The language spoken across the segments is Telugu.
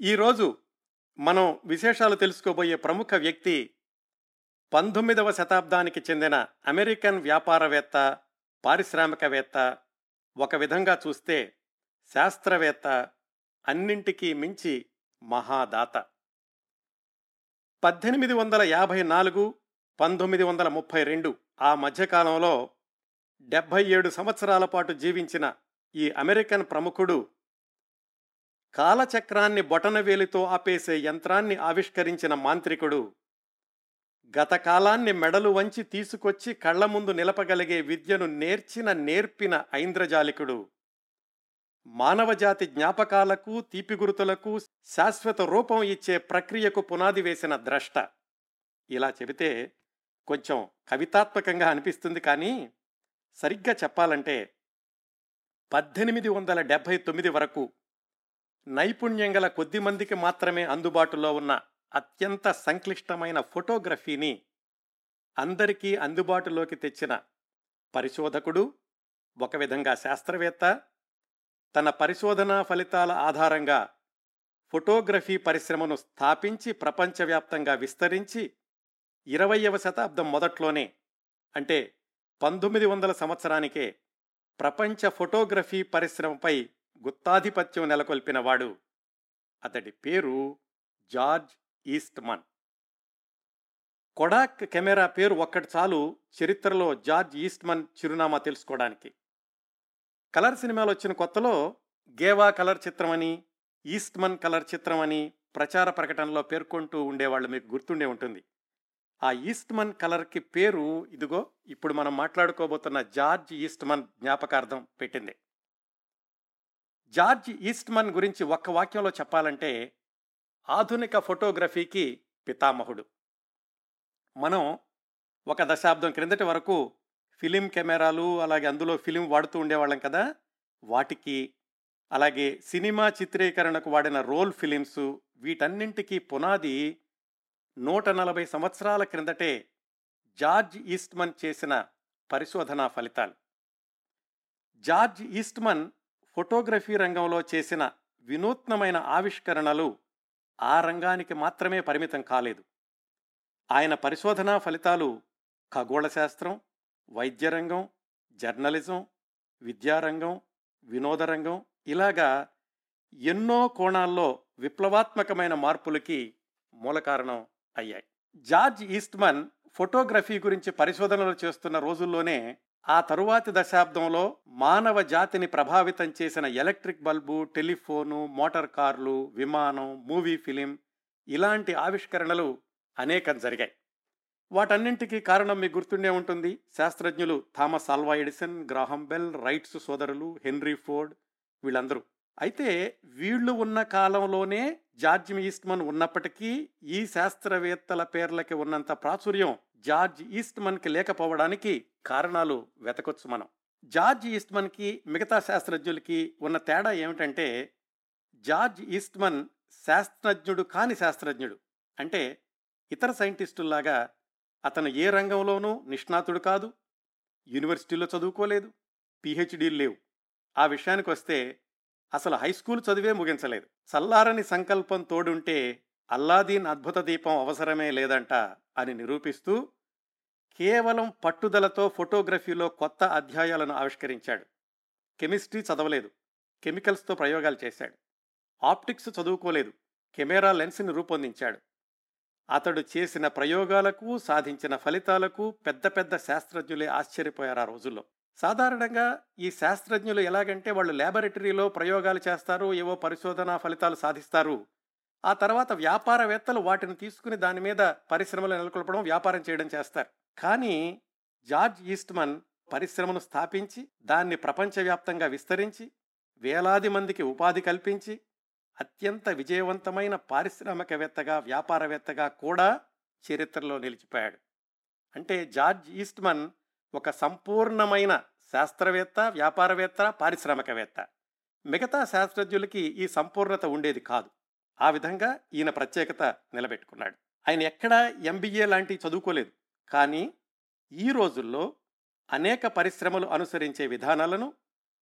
ఈరోజు మనం విశేషాలు తెలుసుకోబోయే ప్రముఖ వ్యక్తి పంతొమ్మిదవ శతాబ్దానికి చెందిన అమెరికన్ వ్యాపారవేత్త పారిశ్రామికవేత్త ఒక విధంగా చూస్తే శాస్త్రవేత్త అన్నింటికీ మించి మహాదాత. పద్దెనిమిది వందల యాభై నాలుగు పంతొమ్మిది వందల ముప్పై రెండు ఆ మధ్యకాలంలో డెబ్భై ఏడు సంవత్సరాల పాటు జీవించిన ఈ అమెరికన్ ప్రముఖుడు కాలచక్రాన్ని బొటనవేలితో ఆపేసే యంత్రాన్ని ఆవిష్కరించిన మాంత్రికుడు గత కాలాన్ని మెడలు వంచి తీసుకొచ్చి కళ్ళ ముందు నిలపగలిగే విద్యను నేర్చిన నేర్పిన ఐంద్రజాలికుడు. మానవజాతి జ్ఞాపకాలకు తీపిగురుతులకు శాశ్వత రూపం ఇచ్చే ప్రక్రియకు పునాది వేసిన ద్రష్ట. ఇలా చెబితే కొంచెం కవితాత్మకంగా అనిపిస్తుంది కానీ సరిగ్గా చెప్పాలంటే పద్దెనిమిది వందల డెబ్భై తొమ్మిది వరకు నైపుణ్యం గల కొద్ది మందికి మాత్రమే అందుబాటులో ఉన్న అత్యంత సంక్లిష్టమైన ఫోటోగ్రఫీని అందరికీ అందుబాటులోకి తెచ్చిన పరిశోధకుడు ఒక విధంగా శాస్త్రవేత్త తన పరిశోధనా ఫలితాల ఆధారంగా ఫోటోగ్రఫీ పరిశ్రమను స్థాపించి ప్రపంచవ్యాప్తంగా విస్తరించి ఇరవయవ శతాబ్దం మొదట్లోనే అంటే పంతొమ్మిది వందల సంవత్సరానికే ప్రపంచ ఫోటోగ్రఫీ పరిశ్రమపై గుత్తాధిపత్యం నెలకొల్పినవాడు అతడి పేరు జార్జ్ ఈస్ట్మన్. కొడాక్ కెమెరా పేరు ఒక్కటి చాలు చరిత్రలో జార్జ్ ఈస్ట్మన్ చిరునామా తెలుసుకోవడానికి. కలర్ సినిమాలు వచ్చిన కొత్తలో గేవా కలర్ చిత్రమని ఈస్ట్మన్ కలర్ చిత్రమని ప్రచార ప్రకటనలో పేర్కొంటూ ఉండేవాళ్ళు మీకు గుర్తుండే ఉంటుంది. ఆ ఈస్ట్మన్ కలర్కి పేరు ఇదిగో ఇప్పుడు మనం మాట్లాడుకోబోతున్న జార్జ్ ఈస్ట్మన్ జ్ఞాపకార్థం పెట్టింది. జార్జ్ ఈస్ట్మన్ గురించి ఒక్క వాక్యంలో చెప్పాలంటే ఆధునిక ఫోటోగ్రఫీకి పితామహుడు. మనం ఒక దశాబ్దం క్రిందటి వరకు ఫిలిం కెమెరాలు అలాగే అందులో ఫిలిం వాడుతూ ఉండేవాళ్ళం కదా? వాటికి అలాగే సినిమా చిత్రీకరణకు వాడిన రోల్ ఫిలిమ్స్ వీటన్నింటికీ పునాది నూట నలభై సంవత్సరాల క్రిందటే జార్జ్ ఈస్ట్మన్ చేసిన పరిశోధనా ఫలితాలు. జార్జ్ ఈస్ట్మన్ ఫోటోగ్రఫీ రంగంలో చేసిన వినూత్నమైన ఆవిష్కరణలు ఆ రంగానికి మాత్రమే పరిమితం కాలేదు. ఆయన పరిశోధనా ఫలితాలు ఖగోళ శాస్త్రం వైద్య రంగం జర్నలిజం విద్యారంగం వినోద రంగం ఇలాగా ఎన్నో కోణాల్లో విప్లవాత్మకమైన మార్పులకి మూలకారణం అయ్యాయి. జార్జ్ ఈస్ట్మన్ ఫోటోగ్రఫీ గురించి పరిశోధనలు చేస్తున్న రోజుల్లోనే ఆ తరువాతి దశాబ్దంలో మానవ జాతిని ప్రభావితం చేసిన ఎలక్ట్రిక్ బల్బు టెలిఫోను మోటార్ కార్లు విమానం మూవీ ఫిలిం ఇలాంటి ఆవిష్కరణలు అనేకం జరిగాయి. వాటన్నింటికీ కారణం మీకు గుర్తుండే ఉంటుంది. శాస్త్రజ్ఞులు Thomas Alva Edison Graham Bell Wrights సోదరులు హెన్రీ ఫోర్డ్ వీళ్ళందరూ. అయితే వీళ్ళు ఉన్న కాలంలోనే జార్జ్ ఈస్ట్మన్ ఉన్నప్పటికీ ఈ శాస్త్రవేత్తల పేర్లకి ఉన్నంత ప్రాచుర్యం జార్జ్ ఈస్ట్మన్కి లేకపోవడానికి కారణాలు వెతకొచ్చు మనం. జార్జ్ ఈస్ట్మన్కి మిగతా శాస్త్రజ్ఞులకి ఉన్న తేడా ఏమిటంటే జార్జ్ ఈస్ట్మన్ శాస్త్రజ్ఞుడు కాని శాస్త్రజ్ఞుడు. అంటే ఇతర సైంటిస్టుల్లాగా అతను ఏ రంగంలోనూ నిష్ణాతుడు కాదు యూనివర్సిటీలో చదువుకోలేదు పిహెచ్డీలు లేవు. ఆ విషయానికి వస్తే అసలు హై స్కూల్ చదివే ముగించలేదు. చల్లారని సంకల్పం తోడుంటే అల్లాదీన్ అద్భుత దీపం అవసరమే లేదంట అని నిరూపిస్తూ కేవలం పట్టుదలతో ఫోటోగ్రఫీలో కొత్త అధ్యాయాలను ఆవిష్కరించాడు. కెమిస్ట్రీ చదవలేదు. కెమికల్స్తో ప్రయోగాలు చేశాడు. ఆప్టిక్స్ చదువుకోలేదు. కెమెరా లెన్స్ని రూపొందించాడు. అతడు చేసిన ప్రయోగాలకు సాధించిన ఫలితాలకు పెద్ద పెద్ద శాస్త్రజ్ఞులే ఆశ్చర్యపోయారు ఆ రోజుల్లో. సాధారణంగా ఈ శాస్త్రజ్ఞులు ఎలాగంటే వాళ్ళు ల్యాబొరేటరీలో ప్రయోగాలు చేస్తారు ఏవో పరిశోధనా ఫలితాలు సాధిస్తారు. ఆ తర్వాత వ్యాపారవేత్తలు వాటిని తీసుకుని దాని మీద పరిశ్రమలు నెలకొల్పడం వ్యాపారం చేయడం చేస్తారు. కానీ జార్జ్ ఈస్ట్మన్ పరిశ్రమను స్థాపించి దాన్ని ప్రపంచవ్యాప్తంగా విస్తరించి వేలాది మందికి ఉపాధి కల్పించి అత్యంత విజయవంతమైన పారిశ్రామికవేత్తగా వ్యాపారవేత్తగా కూడా చరిత్రలో నిలిచిపోయాడు. అంటే జార్జ్ ఈస్ట్మన్ ఒక సంపూర్ణమైన శాస్త్రవేత్త వ్యాపారవేత్త పారిశ్రామికవేత్త. మిగతా శాస్త్రజ్ఞులకి ఈ సంపూర్ణత ఉండేది కాదు. ఆ విధంగా ఈయన ప్రత్యేకత నిలబెట్టుకున్నాడు. ఆయన ఎక్కడా ఎంబీఏ లాంటివి చదువుకోలేదు. కానీ ఈ రోజుల్లో అనేక పరిశ్రమలు అనుసరించే విధానాలను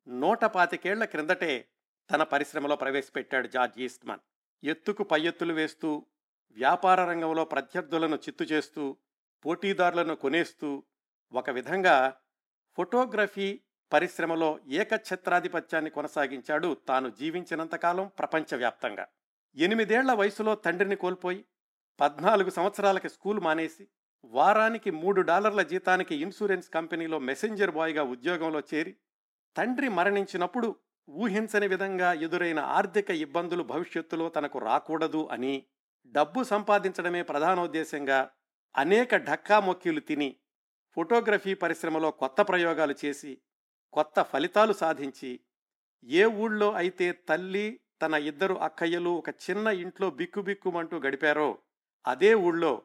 నూట పాతికేళ్ళ క్రిందటే తన పరిశ్రమలో ప్రవేశపెట్టాడు జార్జ్ ఈస్ట్మన్. ఎత్తుకు పై ఎత్తులు వేస్తూ వ్యాపార రంగంలో ప్రత్యర్థులను చిత్తు చేస్తూ పోటీదారులను కొనేస్తూ ఒక విధంగా ఫోటోగ్రఫీ పరిశ్రమలో ఏకఛత్రాధిపత్యాన్ని కొనసాగించాడు తాను జీవించినంతకాలం ప్రపంచవ్యాప్తంగా. ఎనిమిదేళ్ళ వయసులో తండ్రిని కోల్పోయి పద్నాలుగు సంవత్సరాలకి స్కూల్ మానేసి వారానికి మూడు డాలర్ల జీతానికి ఇన్సూరెన్స్ కంపెనీలో మెసెంజర్ బాయ్గా ఉద్యోగంలో చేరి తండ్రి మరణించినప్పుడు ఊహించని విధంగా ఎదురైన ఆర్థిక ఇబ్బందులు భవిష్యత్తులో తనకు రాకూడదు అని డబ్బు సంపాదించడమే ప్రధానోద్దేశంగా అనేక ఢక్కా మొక్కీలు తిని ఫోటోగ్రఫీ పరిశ్రమలో కొత్త ప్రయోగాలు చేసి కొత్త ఫలితాలు సాధించి ఏ ఊళ్ళో అయితే తల్లి తన ఇద్దరు అక్కయ్యలు ఒక చిన్న ఇంట్లో బిక్కుబిక్కుమంటూ గడిపారో అదే ఊళ్ళో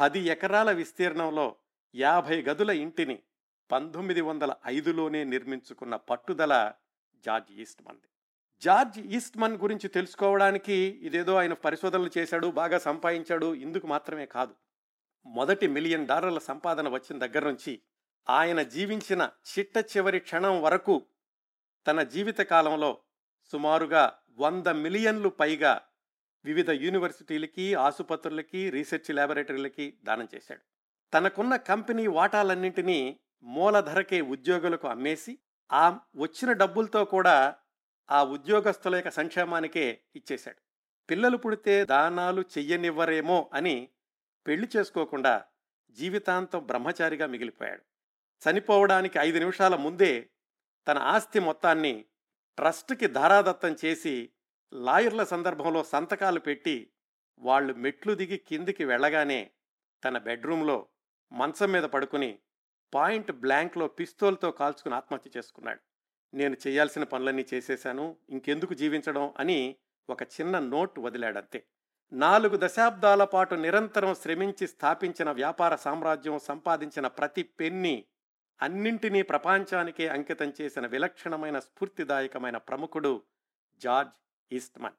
పది ఎకరాల విస్తీర్ణంలో యాభై గదుల ఇంటిని పంతొమ్మిది వందల ఐదులోనే నిర్మించుకున్న పట్టుదల జార్జ్ ఈస్ట్మన్ది. జార్జ్ ఈస్ట్మన్ గురించి తెలుసుకోవడానికి ఇదేదో ఆయన పరిశోధనలు చేశాడు బాగా సంపాదించాడు ఇందుకు మాత్రమే కాదు. మొదటి మిలియన్ డాలర్ల సంపాదన వచ్చిన దగ్గర నుంచి ఆయన జీవించిన చిట్ట చివరి క్షణం వరకు తన జీవితకాలంలో సుమారుగా వంద మిలియన్లు పైగా వివిధ యూనివర్సిటీలకి ఆసుపత్రులకి రీసెర్చ్ ల్యాబొరేటరీలకి దానం చేశాడు. తనకున్న కంపెనీ వాటాలన్నింటినీ మూలధరకే ఉద్యోగులకు అమ్మేసి ఆ వచ్చిన డబ్బులతో కూడా ఆ ఉద్యోగస్తుల యొక్క సంక్షేమానికే ఇచ్చేశాడు. పిల్లలు పుడితే దానాలు చెయ్యనివ్వరేమో అని పెళ్ళి చేసుకోకుండా జీవితాంతం బ్రహ్మచారిగా మిగిలిపోయాడు. చనిపోవడానికి ఐదు నిమిషాల ముందే తన ఆస్తి మొత్తాన్ని ట్రస్ట్కి ధారాదత్తం చేసి లాయర్ల సందర్భంలో సంతకాలు పెట్టి వాళ్ళు మెట్లు దిగి కిందికి వెళ్ళగానే తన బెడ్రూమ్లో మంచం మీద పడుకుని పాయింట్ బ్లాంక్లో పిస్తోల్తో కాల్చుకుని ఆత్మహత్య చేసుకున్నాడు. నేను చేయాల్సిన పనులన్నీ చేసేశాను ఇంకెందుకు జీవించడం అని ఒక చిన్న నోట్ వదిలాడంతే. నాలుగు దశాబ్దాల పాటు నిరంతరం శ్రమించి స్థాపించిన వ్యాపార సామ్రాజ్యం సంపాదించిన ప్రతి పెన్ని అన్నింటినీ ప్రపంచానికే అంకితం చేసిన విలక్షణమైన స్ఫూర్తిదాయకమైన ప్రముఖుడు George Eastman.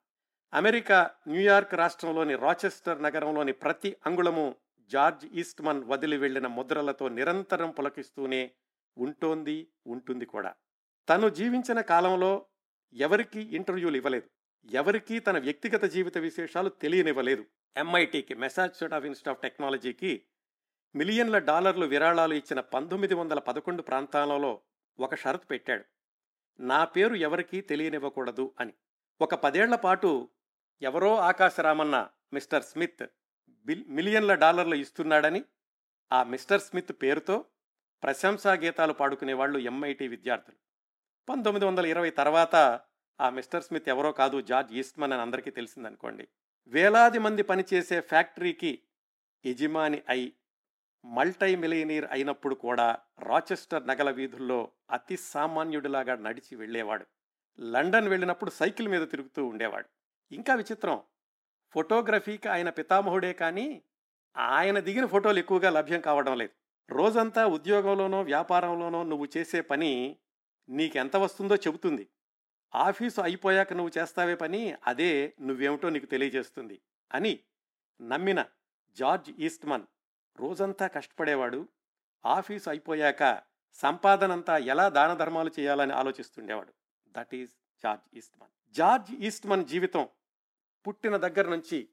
America New York రాష్ట్రంలోని రాచెస్టర్ నగరంలోని ప్రతి అంగుళము జార్జ్ ఈస్ట్మన్ వదిలి వెళ్ళిన ముద్రలతో నిరంతరం పులకిస్తూనే ఉంటోంది ఉంటుంది కూడా. తను జీవించిన కాలంలో ఎవరికీ ఇంటర్వ్యూలు ఇవ్వలేదు. ఎవరికీ తన వ్యక్తిగత జీవిత విశేషాలు తెలియనివ్వలేదు. ఎంఐటికి మెసాచ్యూట్ ఆఫ్ ఇన్స్టిట్యూట్ ఆఫ్ టెక్నాలజీకి మిలియన్ల డాలర్లు విరాళాలు ఇచ్చిన పంతొమ్మిది వందల పదకొండు ప్రాంతాలలో ఒక షరతు పెట్టాడు. నా పేరు ఎవరికీ తెలియనివ్వకూడదు అని. ఒక పదేళ్ళ పాటు ఎవరో ఆకాశరామన్న మిస్టర్ స్మిత్ బిల్ మిలియన్ల డాలర్లు ఇస్తున్నాడని ఆ మిస్టర్ స్మిత్ పేరుతో ప్రశంసా గీతాలు పాడుకునేవాళ్ళు ఎంఐటి విద్యార్థులు. పంతొమ్మిది వందల ఇరవై తర్వాత ఆ మిస్టర్ స్మిత్ ఎవరో కాదు జార్జ్ ఈస్ట్మన్ అని అందరికీ తెలిసిందనుకోండి. వేలాది మంది పనిచేసే ఫ్యాక్టరీకి యజమాని అయి మల్టై మిలియనీర్ అయినప్పుడు కూడా రాచెస్టర్ నగల వీధుల్లో అతి సామాన్యుడిలాగా నడిచి వెళ్ళేవాడు. లండన్ వెళ్ళినప్పుడు సైకిల్ మీద తిరుగుతూ ఉండేవాడు. ఇంకా విచిత్రం ఫోటోగ్రఫీకి ఆయన పితామహుడే కానీ ఆయన దిగిన ఫోటోలు ఎక్కువగా లభ్యం కావడం లేదు. రోజంతా ఉద్యోగంలోనో వ్యాపారంలోనో నువ్వు చేసే పని నీకెంత వస్తుందో చెబుతుంది. ఆఫీసు అయిపోయాక నువ్వు చేస్తావే పని అదే నువ్వేమిటో నీకు తెలియజేస్తుంది అని నమ్మిన జార్జ్ ఈస్ట్మన్ రోజంతా కష్టపడేవాడు. ఆఫీసు అయిపోయాక సంపాదనంతా ఎలా దాన ధర్మాలు చేయాలని ఆలోచిస్తుండేవాడు. That is George Eastman. George Eastman జీవితం పుట్టిన దగ్గర నుంచి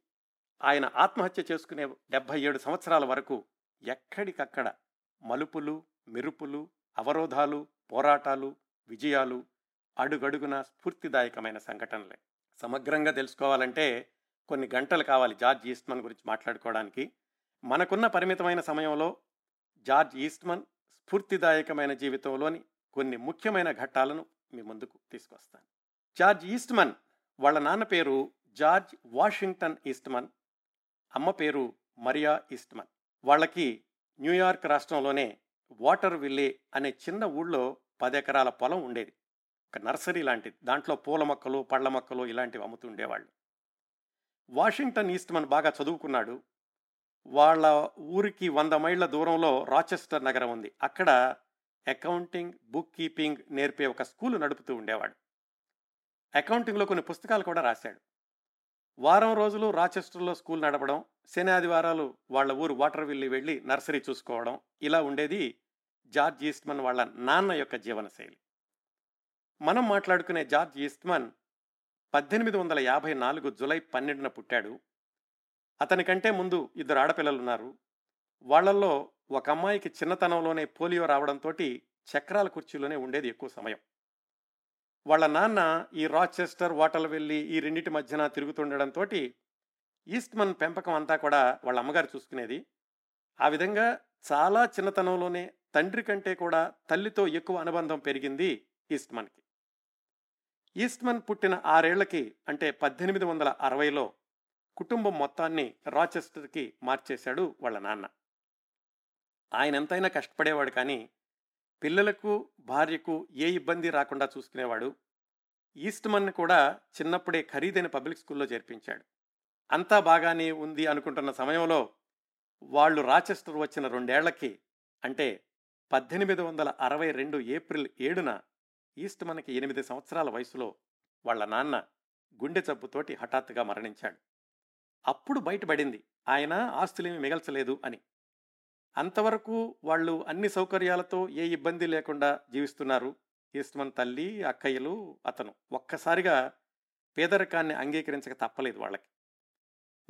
ఆయన ఆత్మహత్య చేసుకునే డెబ్భై ఏడు సంవత్సరాల వరకు ఎక్కడికక్కడ మలుపులు మెరుపులు అవరోధాలు పోరాటాలు విజయాలు అడుగడుగున స్ఫూర్తిదాయకమైన సంఘటనలే. సమగ్రంగా తెలుసుకోవాలంటే కొన్ని గంటలు కావాలి జార్జ్ ఈస్ట్మన్ గురించి మాట్లాడుకోవడానికి. మనకున్న పరిమితమైన సమయంలో జార్జ్ ఈస్ట్మన్ స్ఫూర్తిదాయకమైన జీవితంలోని కొన్ని ముఖ్యమైన ఘట్టాలను మీ ముందుకు తీసుకొస్తాను. జార్జ్ ఈస్ట్మన్ వాళ్ళ నాన్న పేరు జార్జ్ వాషింగ్టన్ ఈస్ట్మన్ అమ్మ పేరు మరియా ఈస్ట్మన్. వాళ్ళకి న్యూయార్క్ రాష్ట్రంలోనే వాటర్ విల్లే అనే చిన్న ఊళ్ళో పది ఎకరాల పొలం ఉండేది. ఒక నర్సరీ లాంటిది దాంట్లో పూల మొక్కలు పళ్ళ మొక్కలు ఇలాంటివి అమ్ముతూ ఉండేవాళ్ళు. వాషింగ్టన్ ఈస్ట్మన్ బాగా చదువుకున్నాడు. వాళ్ళ ఊరికి వంద మైళ్ళ దూరంలో రాచెస్టర్ నగరం ఉంది. అక్కడ అకౌంటింగ్ బుక్ కీపింగ్ నేర్పే ఒక స్కూల్ నడుపుతూ ఉండేవాడు. అకౌంటింగ్లో కొన్ని పుస్తకాలు కూడా రాశాడు. వారం రోజులు రాచెస్టర్లో స్కూల్ నడపడం శని ఆదివారాలు వాళ్ళ ఊరు వాటర్ విల్లి వెళ్ళి నర్సరీ చూసుకోవడం ఇలా ఉండేది జార్జ్ ఈస్ట్మన్ వాళ్ళ నాన్న యొక్క జీవనశైలి. మనం మాట్లాడుకునే జార్జ్ ఈస్ట్మన్ పద్దెనిమిది వందల యాభై నాలుగు జులై పన్నెండున పుట్టాడు. అతని కంటే ముందు ఇద్దరు ఆడపిల్లలున్నారు. వాళ్ళల్లో ఒక అమ్మాయికి చిన్నతనంలోనే పోలియో రావడంతో చక్రాల కుర్చీలోనే ఉండేది ఎక్కువ సమయం. వాళ్ళ నాన్న ఈ రాచెస్టర్ వాటల్ వెళ్ళి ఈ రెండింటి మధ్యన తిరుగుతుండడంతో ఈస్ట్మన్ పెంపకం అంతా కూడా వాళ్ళ అమ్మగారు చూసుకునేది. ఆ విధంగా చాలా చిన్నతనంలోనే తండ్రి కంటే కూడా తల్లితో ఎక్కువ అనుబంధం పెరిగింది ఈస్ట్మన్కి. ఈస్ట్మన్ పుట్టిన ఆరేళ్ళకి అంటే పద్దెనిమిది వందల అరవైలో కుటుంబం మొత్తాన్ని రాచెస్టర్కి మార్చేశాడు వాళ్ళ నాన్న. ఆయన ఎంతైనా కష్టపడేవాడు కానీ పిల్లలకు భార్యకు ఏ ఇబ్బంది రాకుండా చూసుకునేవాడు. ఈస్ట్మన్ కూడా చిన్నప్పుడే ఖరీదైన పబ్లిక్ స్కూల్లో చేర్పించాడు. అంతా బాగానే ఉంది అనుకుంటున్న సమయంలో వాళ్ళు రాచెస్టర్ వచ్చిన రెండేళ్ళకి అంటే పద్దెనిమిది వందల అరవై రెండు ఏప్రిల్ ఏడున ఈస్ట్ మనకి ఎనిమిది సంవత్సరాల వయసులో వాళ్ళ నాన్న గుండె జబ్బుతోటి హఠాత్తుగా మరణించాడు. అప్పుడు బయటపడింది ఆయన ఆస్తులేమి మిగల్చలేదు అని. అంతవరకు వాళ్ళు అన్ని సౌకర్యాలతో ఏ ఇబ్బంది లేకుండా జీవిస్తున్నారు. ఈస్ట్మన్ తల్లి అక్కయ్యలు అతను ఒక్కసారిగా పేదరికాన్ని అంగీకరించక తప్పలేదు వాళ్ళకి.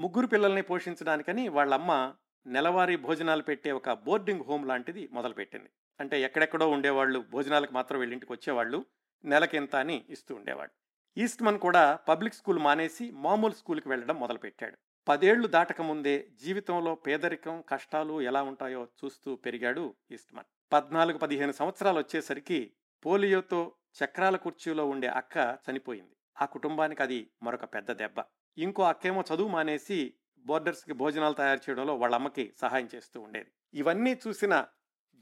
ముగ్గురు పిల్లల్ని పోషించడానికని వాళ్ళమ్మ నెలవారీ భోజనాలు పెట్టే ఒక బోర్డింగ్ హోమ్ లాంటిది మొదలుపెట్టింది. అంటే ఎక్కడెక్కడో ఉండేవాళ్ళు భోజనాలకు మాత్రం వీళ్ళింటికి వచ్చేవాళ్ళు నెలకింత అని ఇస్తూ ఉండేవాడు. ఈస్ట్మన్ కూడా పబ్లిక్ స్కూల్ మానేసి మామూలు స్కూల్కి వెళ్ళడం మొదలుపెట్టాడు. పదేళ్ళు దాటకముందే జీవితంలో పేదరికం కష్టాలు ఎలా ఉంటాయో చూస్తూ పెరిగాడు ఈస్ట్మన్. పద్నాలుగు పదిహేను సంవత్సరాలు వచ్చేసరికి పోలియోతో చక్రాల కుర్చీలో ఉండే అక్క చనిపోయింది. ఆ కుటుంబానికి అది మరొక పెద్ద దెబ్బ. ఇంకో అక్కేమో చదువు మానేసి బోర్డర్స్కి భోజనాలు తయారు చేయడంలో వాళ్ళ అమ్మకి సహాయం చేస్తూ ఉండేది. ఇవన్నీ చూసిన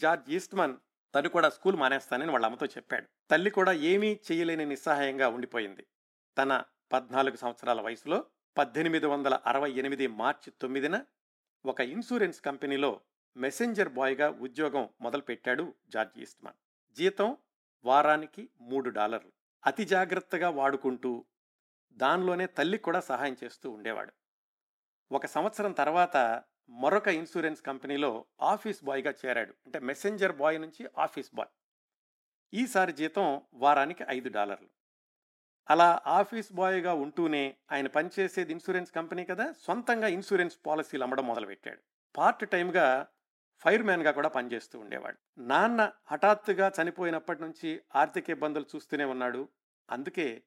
జార్జ్ ఈస్ట్మన్ తను కూడా స్కూల్ మానేస్తానని వాళ్ళ అమ్మతో చెప్పాడు. తల్లి కూడా ఏమీ చేయలేని నిస్సహాయంగా ఉండిపోయింది. తన పద్నాలుగు సంవత్సరాల వయసులో పద్దెనిమిది వందల అరవై ఎనిమిది మార్చి తొమ్మిదిన ఒక ఇన్సూరెన్స్ కంపెనీలో మెసెంజర్ బాయ్గా ఉద్యోగం మొదలుపెట్టాడు జార్జ్ ఈస్ట్మన్. జీతం వారానికి మూడు డాలర్లు. అతి జాగ్రత్తగా వాడుకుంటూ దానిలోనే తల్లి కూడా సహాయం చేస్తూ ఉండేవాడు. ఒక సంవత్సరం తర్వాత మరొక ఇన్సూరెన్స్ కంపెనీలో ఆఫీస్ బాయ్గా చేరాడు. అంటే మెసెంజర్ బాయ్ నుంచి ఆఫీస్ బాయ్. ఈసారి జీతం వారానికి ఐదు డాలర్లు. అలా ఆఫీస్ బాయ్గా ఉంటూనే ఆయన పనిచేసేది ఇన్సూరెన్స్ కంపెనీ కదా సొంతంగా ఇన్సూరెన్స్ పాలసీలు అమ్మడం మొదలుపెట్టాడు. పార్ట్ టైంగా ఫైర్ మ్యాన్గా కూడా పనిచేస్తూ ఉండేవాడు. నాన్న హఠాత్తుగా చనిపోయినప్పటి నుంచి ఆర్థిక ఇబ్బందులు చూస్తూనే ఉన్నాడు. అందుకే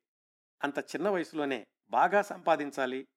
అంత చిన్న వయసులోనే బాగా సంపాదించాలి.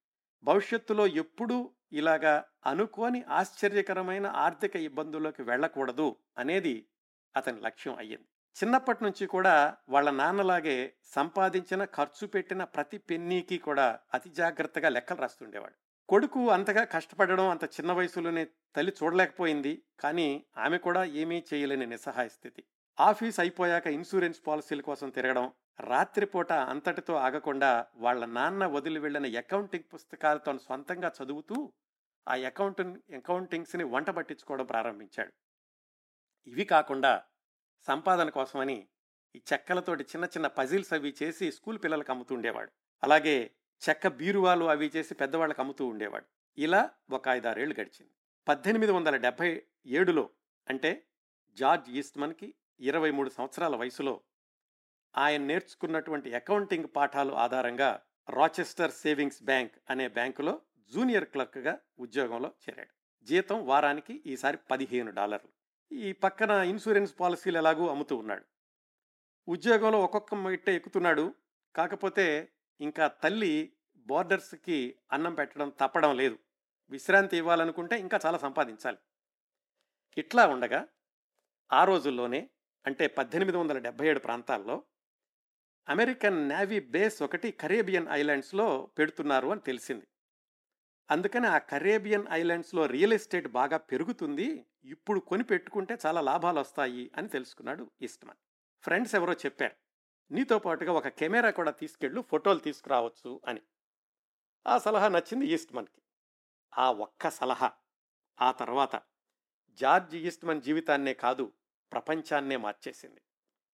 భవిష్యత్తులో ఎప్పుడూ ఇలాగా అనుకోని ఆశ్చర్యకరమైన ఆర్థిక ఇబ్బందుల్లోకి వెళ్ళకూడదు అనేది అతని లక్ష్యం అయ్యింది. చిన్నప్పటి నుంచి కూడా వాళ్ళ నాన్నలాగే సంపాదించిన ఖర్చు పెట్టిన ప్రతి పెన్నీకి కూడా అతి జాగ్రత్తగా లెక్కలు రాస్తుండేవాడు. కొడుకు అంతగా కష్టపడడం అంత చిన్న వయసులోనే తల్లి చూడలేకపోయింది. కానీ ఆమె కూడా ఏమీ చేయలేని నిస్సహాయ స్థితి. ఆఫీస్ అయిపోయాక ఇన్సూరెన్స్ పాలసీల కోసం తిరగడం రాత్రిపూట అంతటితో ఆగకుండా వాళ్ళ నాన్న వదిలి వెళ్ళిన అకౌంటింగ్ పుస్తకాలతో సొంతంగా చదువుతూ ఆ అకౌంట్ అకౌంటింగ్స్ని వంట పట్టించుకోవడం ప్రారంభించాడు. ఇవి కాకుండా సంపాదన కోసమని ఈ చెక్కలతోటి చిన్న చిన్న పజిల్స్ అవి చేసి స్కూల్ పిల్లలకు అమ్ముతూ ఉండేవాడు. అలాగే చెక్క బీరువాలు అవి చేసి పెద్దవాళ్ళకి అమ్ముతూ ఉండేవాడు. ఇలా ఒక ఐదారేళ్ళు గడిచింది. పద్దెనిమిది వందల డెబ్భై ఏడులో అంటే జార్జ్ ఈస్ట్మన్కి ఇరవై మూడు సంవత్సరాల వయసులో ఆయన నేర్చుకున్నటువంటి అకౌంటింగ్ పాఠాలు ఆధారంగా రాచెస్టర్ సేవింగ్స్ బ్యాంక్ అనే బ్యాంకులో జూనియర్ క్లర్క్గా ఉద్యోగంలో చేరాడు. జీతం వారానికి ఈసారి పదిహేను డాలర్లు. ఈ పక్కన ఇన్సూరెన్స్ పాలసీలు ఎలాగూ అమ్ముతూ ఉన్నాడు. ఉద్యోగంలో ఒక్కొక్క మెట్ట ఎక్కుతున్నాడు. కాకపోతే ఇంకా తల్లి బోర్డర్స్కి అన్నం పెట్టడం తప్పడం లేదు. విశ్రాంతి ఇవ్వాలనుకుంటే ఇంకా చాలా సంపాదించాలి. ఇట్లా ఉండగా ఆ రోజుల్లోనే అంటే పద్దెనిమిది వందల డెబ్బై ఏడు ప్రాంతాల్లో అమెరికన్ నేవీ బేస్ ఒకటి కరేబియన్ ఐలాండ్స్లో పెడుతున్నారు అని తెలిసింది. అందుకని ఆ కరేబియన్ ఐలాండ్స్లో రియల్ ఎస్టేట్ బాగా పెరుగుతుంది ఇప్పుడు కొని పెట్టుకుంటే చాలా లాభాలు వస్తాయి అని తెలుసుకున్నాడు ఈస్ట్మన్. ఫ్రెండ్స్ ఎవరో చెప్పారు నీతో పాటుగా ఒక కెమెరా కూడా తీసుకెళ్ళు ఫోటోలు తీసుకురావచ్చు అని. ఆ సలహా నచ్చింది ఈస్ట్మన్కి. ఆ ఒక్క సలహా. ఆ తర్వాత జార్జ్ ఈస్ట్మన్ జీవితాన్నే కాదు ప్రపంచాన్నే మార్చేసింది.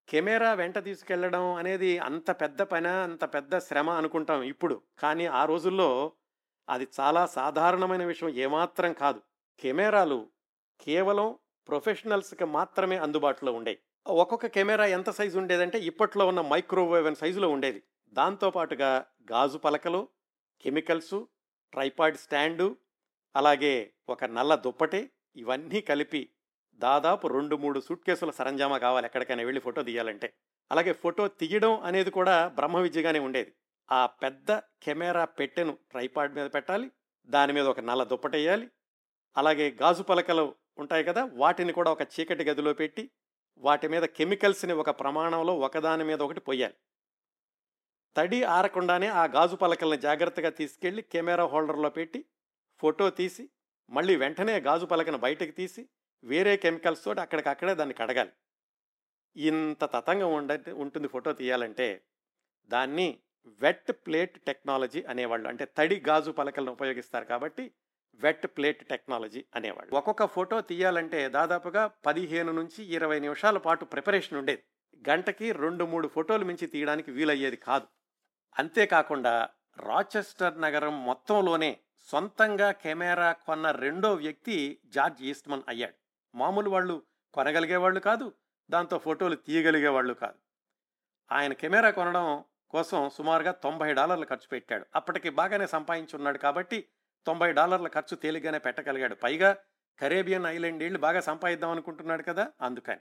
కెమెరా వెంట తీసుకెళ్ళడం అనేది అంత పెద్ద పని అంత పెద్ద శ్రమ అనుకుంటాం ఇప్పుడు. కానీ ఆ రోజుల్లో అది చాలా సాధారణమైన విషయం ఏమాత్రం కాదు. కెమెరాలు కేవలం ప్రొఫెషనల్స్కి మాత్రమే అందుబాటులో ఉండేవి ఒక్కొక్క కెమెరా ఎంత సైజు ఉండేదంటే ఇప్పట్లో ఉన్న మైక్రోవేవ్ సైజులో ఉండేది. దాంతోపాటుగా గాజు పలకలు కెమికల్సు ట్రైపాడ్ స్టాండు అలాగే ఒక నల్ల దుప్పటి ఇవన్నీ కలిపి దాదాపు రెండు మూడు సూట్ కేసుల సరంజామా కావాలి ఎక్కడికైనా వెళ్ళి ఫోటో తీయాలంటే. అలాగే ఫోటో తీయడం అనేది కూడా బ్రహ్మ విద్యగానే ఉండేది. ఆ పెద్ద కెమెరా పెట్టెను ట్రైపాడ్ మీద పెట్టాలి దాని మీద ఒక నల్ల దుప్పటేయాలి అలాగే గాజు పలకలు ఉంటాయి కదా వాటిని కూడా ఒక చీకటి గదిలో పెట్టి వాటి మీద కెమికల్స్ని ఒక ప్రమాణంలో ఒకదాని మీద ఒకటి పొయ్యాలి. తడి ఆరకుండానే ఆ గాజు పలకల్ని జాగ్రత్తగా తీసుకెళ్ళి కెమెరా హోల్డర్లో పెట్టి ఫోటో తీసి మళ్ళీ వెంటనే గాజు పలకను బయటకు తీసి వేరే కెమికల్స్ తోటి అక్కడికక్కడే దాన్ని కడగాలి. ఇంత తతంగం ఉండ ఉంటుంది ఫోటో తీయాలంటే దాన్ని వెట్ ప్లేట్ టెక్నాలజీ అనేవాళ్ళు అంటే తడి గాజు పలకలను ఉపయోగిస్తారు కాబట్టి వెట్ ప్లేట్ టెక్నాలజీ అనేవాళ్ళు. ఒక్కొక్క ఫోటో తీయాలంటే దాదాపుగా పదిహేను నుంచి ఇరవై నిమిషాల పాటు ప్రిపరేషన్ ఉండేది. గంటకి రెండు మూడు ఫోటోలు మించి తీయడానికి వీలయ్యేది కాదు. అంతేకాకుండా రాచెస్టర్ నగరం మొత్తంలోనే సొంతంగా కెమెరా కొన్న రెండో వ్యక్తి జార్జ్ ఈస్ట్మన్ అయ్యాడు. మామూలు వాళ్ళు కొనగలిగేవాళ్ళు కాదు దాంతో ఫోటోలు తీయగలిగేవాళ్ళు కాదు. ఆయన కెమెరా కొనడం కోసం సుమారుగా తొంభై డాలర్లు ఖర్చు పెట్టాడు. అప్పటికి బాగానే సంపాదించున్నాడు కాబట్టి తొంభై డాలర్ల ఖర్చు తేలిగ్గానే పెట్టగలిగాడు. పైగా కరేబియన్ ఐలాండ్ వెళ్ళి బాగా సంపాదిద్దాం అనుకుంటున్నాడు కదా అందుకని.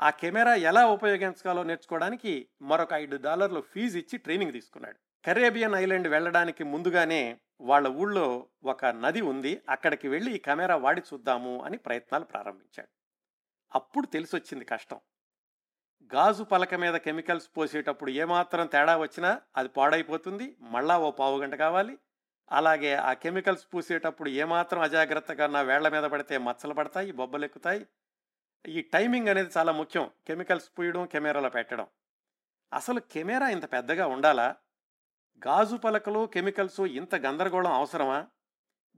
ఆ కెమెరా ఎలా ఉపయోగించాలో నేర్చుకోవడానికి మరొక ఐదు డాలర్లు ఫీజు ఇచ్చి ట్రైనింగ్ తీసుకున్నాడు. కరేబియన్ ఐలాండ్ వెళ్ళడానికి ముందుగానే వాళ్ళ ఊళ్ళో ఒక నది ఉంది. అక్కడికి వెళ్ళి ఈ కెమెరా వాడి చూద్దాము అని ప్రయత్నాలు ప్రారంభించాడు. అప్పుడు తెలిసొచ్చింది కష్టం. గాజు పలక మీద కెమికల్స్ పోసేటప్పుడు ఏమాత్రం తేడా వచ్చినా అది పాడైపోతుంది. మళ్ళా ఓ పావు గంట కావాలి. అలాగే ఆ కెమికల్స్ పూసేటప్పుడు ఏమాత్రం అజాగ్రత్తగా నా వేళ్ళ మీద పడితే మచ్చలు పడతాయి బొబ్బలు ఎక్కుతాయి. ఈ టైమింగ్ అనేది చాలా ముఖ్యం. కెమికల్స్ పూయడం కెమెరాలో పెట్టడం. అసలు కెమెరా ఇంత పెద్దగా ఉండాలా? గాజు పలకలు కెమికల్స్ ఇంత గందరగోళం అవసరమా?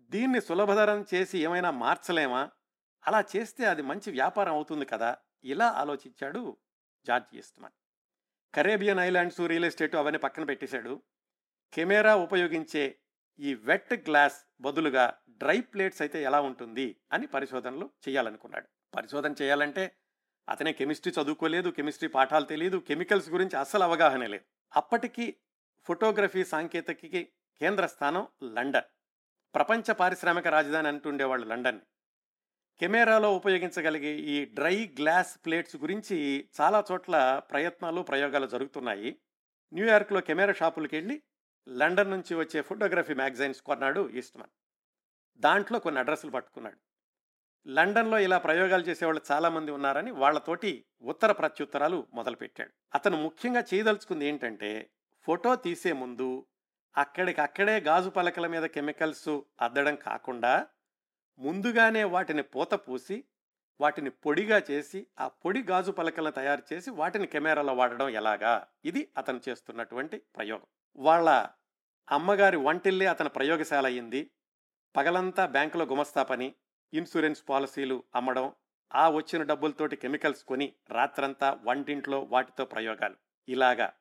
దీన్ని సులభతరం చేసి ఏమైనా మార్చలేమా? అలా చేస్తే అది మంచి వ్యాపారం అవుతుంది కదా? ఇలా ఆలోచించాడు George Eastman. Caribbean islands real estate అవన్నీ పక్కన పెట్టేశాడు. కెమెరా ఉపయోగించే ఈ వెట్ గ్లాస్ బదులుగా డ్రై ప్లేట్స్ అయితే ఎలా ఉంటుంది అని పరిశోధనలు చేయాలనుకున్నాడు. పరిశోధన చేయాలంటే అతనే కెమిస్ట్రీ చదువుకోలేదు కెమిస్ట్రీ పాఠాలు తెలియదు కెమికల్స్ గురించి అస్సలు అవగాహన లేదు. అప్పటికి ఫోటోగ్రఫీ సాంకేతికకి కేంద్ర స్థానం లండన్. ప్రపంచ పారిశ్రామిక రాజధాని అంటుండేవాళ్ళు లండన్ కెమెరాలో ఉపయోగించగలిగే ఈ డ్రై గ్లాస్ ప్లేట్స్ గురించి చాలా చోట్ల ప్రయత్నాలు ప్రయోగాలు జరుగుతున్నాయి. న్యూయార్క్లో కెమెరా షాపులకు వెళ్ళి లండన్ నుంచి వచ్చే ఫోటోగ్రఫీ మ్యాగజైన్స్ కొన్నాడు ఈస్ట్మన్. దాంట్లో కొన్ని అడ్రస్లు పట్టుకున్నాడు. లండన్లో ఇలా ప్రయోగాలు చేసేవాళ్ళు చాలామంది ఉన్నారని వాళ్ళతోటి ఉత్తర ప్రత్యుత్తరాలు మొదలుపెట్టాడు. అతను ముఖ్యంగా చేయదలుచుకుంది ఏంటంటే ఫోటో తీసే ముందు అక్కడికక్కడే గాజు పలకల మీద కెమికల్స్ అద్దడం కాకుండా ముందుగానే వాటిని పూత పూసి వాటిని పొడిగా చేసి ఆ పొడి గాజు పలకలను తయారు చేసి వాటిని కెమెరాలో వాడడం ఎలాగా? ఇది అతను చేస్తున్నటువంటి ప్రయోగం. వాళ్ళ అమ్మగారి వంటిల్లే అతని ప్రయోగశాల అయింది. పగలంతా బ్యాంకులో గుమస్తా పని ఇన్సూరెన్స్ పాలసీలు అమ్మడం ఆ వచ్చిన డబ్బులతోటి కెమికల్స్ కొని రాత్రంతా వంటింట్లో వాటితో ప్రయోగాలు. ఇలాగా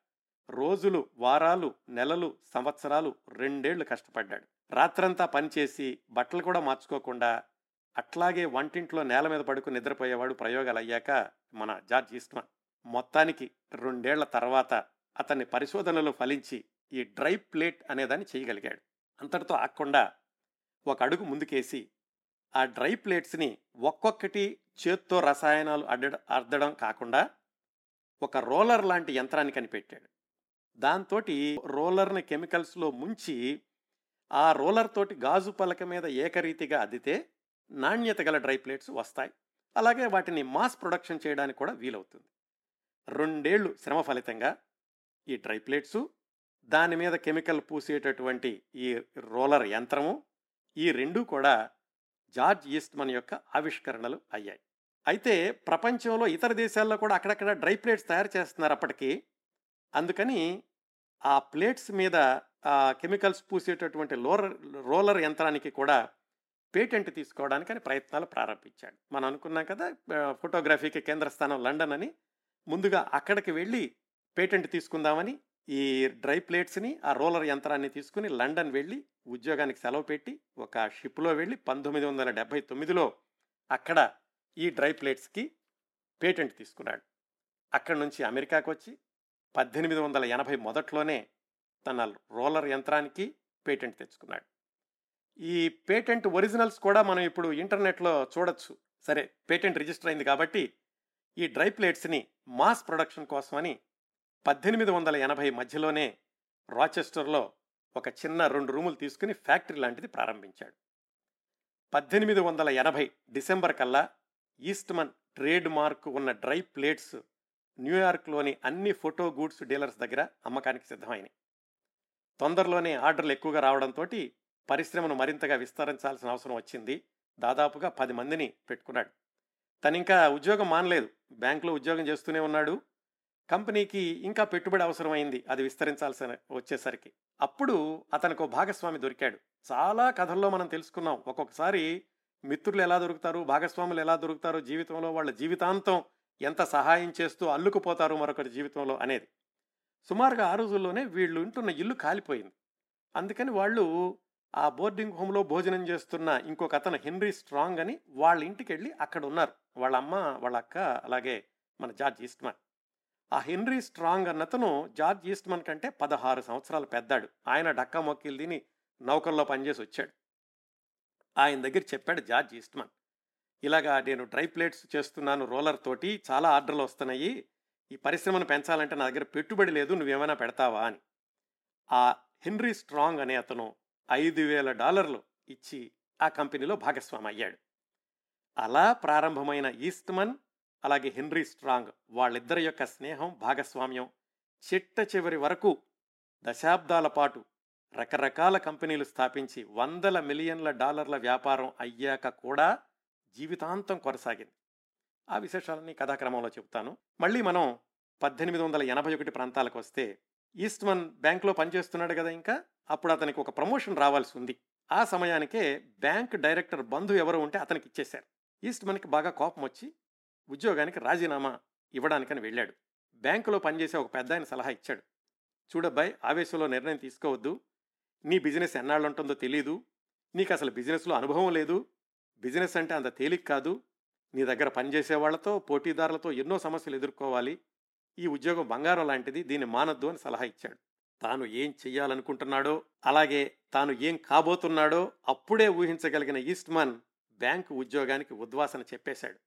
రోజులు వారాలు నెలలు సంవత్సరాలు రెండేళ్ళు కష్టపడ్డాడు. రాత్రంతా పనిచేసి బట్టలు కూడా మార్చుకోకుండా అట్లాగే వంటింట్లో నేల మీద పడుకు నిద్రపోయేవాడు ప్రయోగాలు అయ్యాక మన జార్జ్ ఈస్ట్మన్. మొత్తానికి రెండేళ్ళ తర్వాత అతన్ని పరిశోధనలు ఫలించి ఈ డ్రై ప్లేట్ అనేదాన్ని చేయగలిగాడు. అంతటితో ఆకుండా ఒక అడుగు ముందుకేసి ఆ డ్రై ప్లేట్స్ని ఒక్కొక్కటి చేత్తో రసాయనాలు అడ్డ అద్దడం కాకుండా ఒక రోలర్ లాంటి యంత్రాన్ని కనిపెట్టాడు. దాంతో రోలర్ని కెమికల్స్లో ముంచి ఆ రోలర్ తోటి గాజు పలక మీద ఏకరీతిగా అద్దితే నాణ్యత గల డ్రై ప్లేట్స్ వస్తాయి. అలాగే వాటిని మాస్ ప్రొడక్షన్ చేయడానికి కూడా వీలవుతుంది. రెండేళ్ళు శ్రమ ఫలితంగా ఈ డ్రై ప్లేట్సు దాని మీద కెమికల్ పూసేటటువంటి ఈ రోలర్ యంత్రము ఈ రెండు కూడా జార్జ్ ఈస్ట్మన్ యొక్క ఆవిష్కరణలు అయ్యాయి. అయితే ప్రపంచంలో ఇతర దేశాల్లో కూడా అక్కడక్కడ డ్రై ప్లేట్స్ తయారు చేస్తున్నారు అప్పటికీ అందుకని ఆ ప్లేట్స్ మీద ఆ కెమికల్స్ పూసేటటువంటి లోరర్ రోలర్ యంత్రానికి కూడా పేటెంట్ తీసుకోవడానికి అని ప్రయత్నాలు ప్రారంభించాడు. మనం అనుకున్నాం కదా ఫోటోగ్రఫీకి కేంద్ర స్థానం లండన్ అని. ముందుగా అక్కడికి వెళ్ళి పేటెంట్ తీసుకుందామని ఈ డ్రై ప్లేట్స్ని ఆ రోలర్ యంత్రాన్ని తీసుకుని లండన్ వెళ్ళి ఉద్యోగానికి సెలవు పెట్టి ఒక షిప్లో వెళ్ళి పంతొమ్మిది వందల డెబ్బై తొమ్మిదిలో అక్కడ ఈ డ్రై ప్లేట్స్కి పేటెంట్ తీసుకున్నాడు. అక్కడి నుంచి అమెరికాకు వచ్చి పద్దెనిమిది వందల ఎనభై మొదట్లోనే తన రోలర్ యంత్రానికి పేటెంట్ తెచ్చుకున్నాడు. ఈ పేటెంట్ ఒరిజినల్స్ కూడా మనం ఇప్పుడు ఇంటర్నెట్లో చూడొచ్చు. సరే పేటెంట్ రిజిస్టర్ అయింది కాబట్టి ఈ డ్రై ప్లేట్స్ని మాస్ ప్రొడక్షన్ కోసమని పద్దెనిమిది వందల ఎనభై మధ్యలోనే రాచెస్టర్లో ఒక చిన్న రెండు రూములు తీసుకుని ఫ్యాక్టరీ లాంటిది ప్రారంభించాడు. పద్దెనిమిది వందల ఎనభై డిసెంబర్ కల్లా ఈస్ట్మన్ ట్రేడ్ మార్క్ ఉన్న డ్రై ప్లేట్స్ న్యూయార్క్లోని అన్ని ఫోటో గూడ్స్ డీలర్స్ దగ్గర అమ్మకానికి సిద్ధమైనవి. తొందరలోనే ఆర్డర్లు ఎక్కువగా రావడంతో పరిశ్రమను మరింతగా విస్తరించాల్సిన అవసరం వచ్చింది. దాదాపుగా పది మందిని పెట్టుకున్నాడు. తను ఇంకా ఉద్యోగం మానలేదు. బ్యాంకులో ఉద్యోగం చేస్తూనే ఉన్నాడు. కంపెనీకి ఇంకా పెట్టుబడి అవసరమైంది. అది విస్తరించాల్సిన వచ్చేసరికి. అప్పుడు అతనికి భాగస్వామి దొరికాడు. చాలా కథల్లో మనం తెలుసుకున్నాం. ఒక్కొక్కసారి మిత్రులు ఎలా దొరుకుతారు? భాగస్వాములు ఎలా దొరుకుతారు? జీవితంలో వాళ్ళ జీవితాంతం ఎంత సహాయం చేస్తూ అల్లుకుపోతారు మరొకరి జీవితంలో అనేది. సుమారుగా ఆ రోజుల్లోనే వీళ్ళు ఉంటున్న ఇల్లు కాలిపోయింది. అందుకని వాళ్ళు ఆ బోర్డింగ్ హోమ్లో భోజనం చేస్తున్న ఇంకొక అతను హెన్రీ స్ట్రాంగ్ అని వాళ్ళ ఇంటికి వెళ్ళి అక్కడ ఉన్నారు వాళ్ళ అమ్మ వాళ్ళ అక్క అలాగే మన జార్జ్ ఈస్ట్మన్. ఆ హెన్రీ స్ట్రాంగ్ అన్నతను జార్జ్ ఈస్ట్మన్ కంటే పదహారు సంవత్సరాలు పెద్దాడు. ఆయన డక్కా మొక్కిలు తిని నౌకల్లో పనిచేసి వచ్చాడు. ఆయన దగ్గర చెప్పాడు జార్జ్ ఈస్ట్మన్. ఇలాగా నేను డ్రై ప్లేట్స్ చేస్తున్నాను రోలర్ తోటి చాలా ఆర్డర్లు వస్తున్నాయి. ఈ పరిశ్రమను పెంచాలంటే నా దగ్గర పెట్టుబడి లేదు నువ్వేమైనా పెడతావా అని. ఆ హెన్రీ స్ట్రాంగ్ అనే అతను ఐదు వేల డాలర్లు ఇచ్చి ఆ కంపెనీలో భాగస్వామి అయ్యాడు. అలా ప్రారంభమైన ఈస్ట్మన్ అలాగే హెన్రీ స్ట్రాంగ్ వాళ్ళిద్దరి యొక్క స్నేహం భాగస్వామ్యం చిట్ట చివరి వరకు దశాబ్దాల పాటు రకరకాల కంపెనీలు స్థాపించి వందల మిలియన్ల డాలర్ల వ్యాపారం అయ్యాక కూడా జీవితాంతం కొనసాగింది. ఆ విశేషాలన్నీ కథాక్రమంలో చెబుతాను. మళ్ళీ మనం పద్దెనిమిది వందల ఎనభై ఒకటి ప్రాంతాలకు వస్తే ఈస్ట్మన్ బ్యాంక్లో పనిచేస్తున్నాడు కదా ఇంకా? అప్పుడు అతనికి ఒక ప్రమోషన్ రావాల్సి ఉంది. ఆ సమయానికే బ్యాంక్ డైరెక్టర్ బంధు ఎవరు ఉంటే అతనికి ఇచ్చేశారు. ఈస్ట్మన్కి బాగా కోపం వచ్చి ఉద్యోగానికి రాజీనామా ఇవ్వడానికని వెళ్ళాడు. బ్యాంకులో పనిచేసే ఒక పెద్ద ఆయన సలహా ఇచ్చాడు. చూడబ్బాయ్ ఆవేశంలో నిర్ణయం తీసుకోవద్దు. నీ బిజినెస్ ఎన్నాళ్ళు ఉంటుందో తెలీదు. నీకు అసలు బిజినెస్లో అనుభవం లేదు. బిజినెస్ అంటే అంత తేలిక కాదు. నీ దగ్గర పనిచేసే వాళ్ళతో పోటీదారులతో ఎన్నో సమస్యలు ఎదుర్కోవాలి. ఈ ఉద్యోగం బంగారం లాంటిది దీన్ని మానద్దు అని సలహా ఇచ్చాడు. తాను ఏం చెయ్యాలనుకుంటున్నాడో అలాగే తాను ఏం కాబోతున్నాడో అప్పుడే ఊహించగలిగిన ఈస్ట్మన్ బ్యాంకు ఉద్యోగానికి ఉద్వాసన చెప్పేశాడు.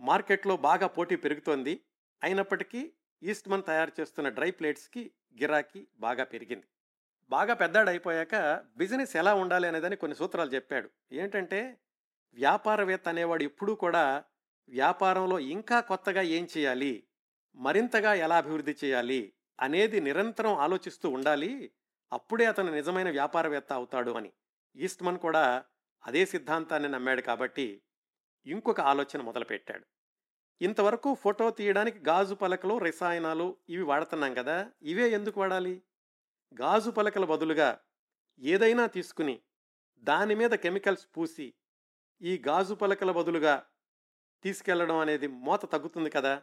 మార్కెట్లో బాగా పోటీ పెరుగుతోంది. అయినప్పటికీ ఈస్ట్మన్ తయారు చేస్తున్న డ్రై ప్లేట్స్కి గిరాకీ బాగా పెరిగింది. బాగా పెద్దాడైపోయాక బిజినెస్ ఎలా ఉండాలి అనేదని కొన్ని సూత్రాలు చెప్పాడు. ఏంటంటే వ్యాపారవేత్త అనేవాడు ఎప్పుడూ కూడా వ్యాపారంలో ఇంకా కొత్తగా ఏం చేయాలి మరింతగా ఎలా అభివృద్ధి చేయాలి అనేది నిరంతరం ఆలోచిస్తూ ఉండాలి. అప్పుడే అతను నిజమైన వ్యాపారవేత్త అవుతాడు అని. ఈస్ట్మన్ కూడా అదే సిద్ధాంతాన్ని నమ్మాడు కాబట్టి ఇంకొక ఆలోచన మొదలుపెట్టాడు. ఇంతవరకు ఫోటో తీయడానికి గాజు పలకలు రసాయనాలు ఇవి వాడుతున్నాం కదా ఇవే ఎందుకు వాడాలి? గాజు పలకల బదులుగా ఏదైనా తీసుకుని దాని మీద కెమికల్స్ పూసి ఈ గాజు పలకల బదులుగా తీసుకెళ్ళడం అనేది మోత తగ్గుతుంది కదా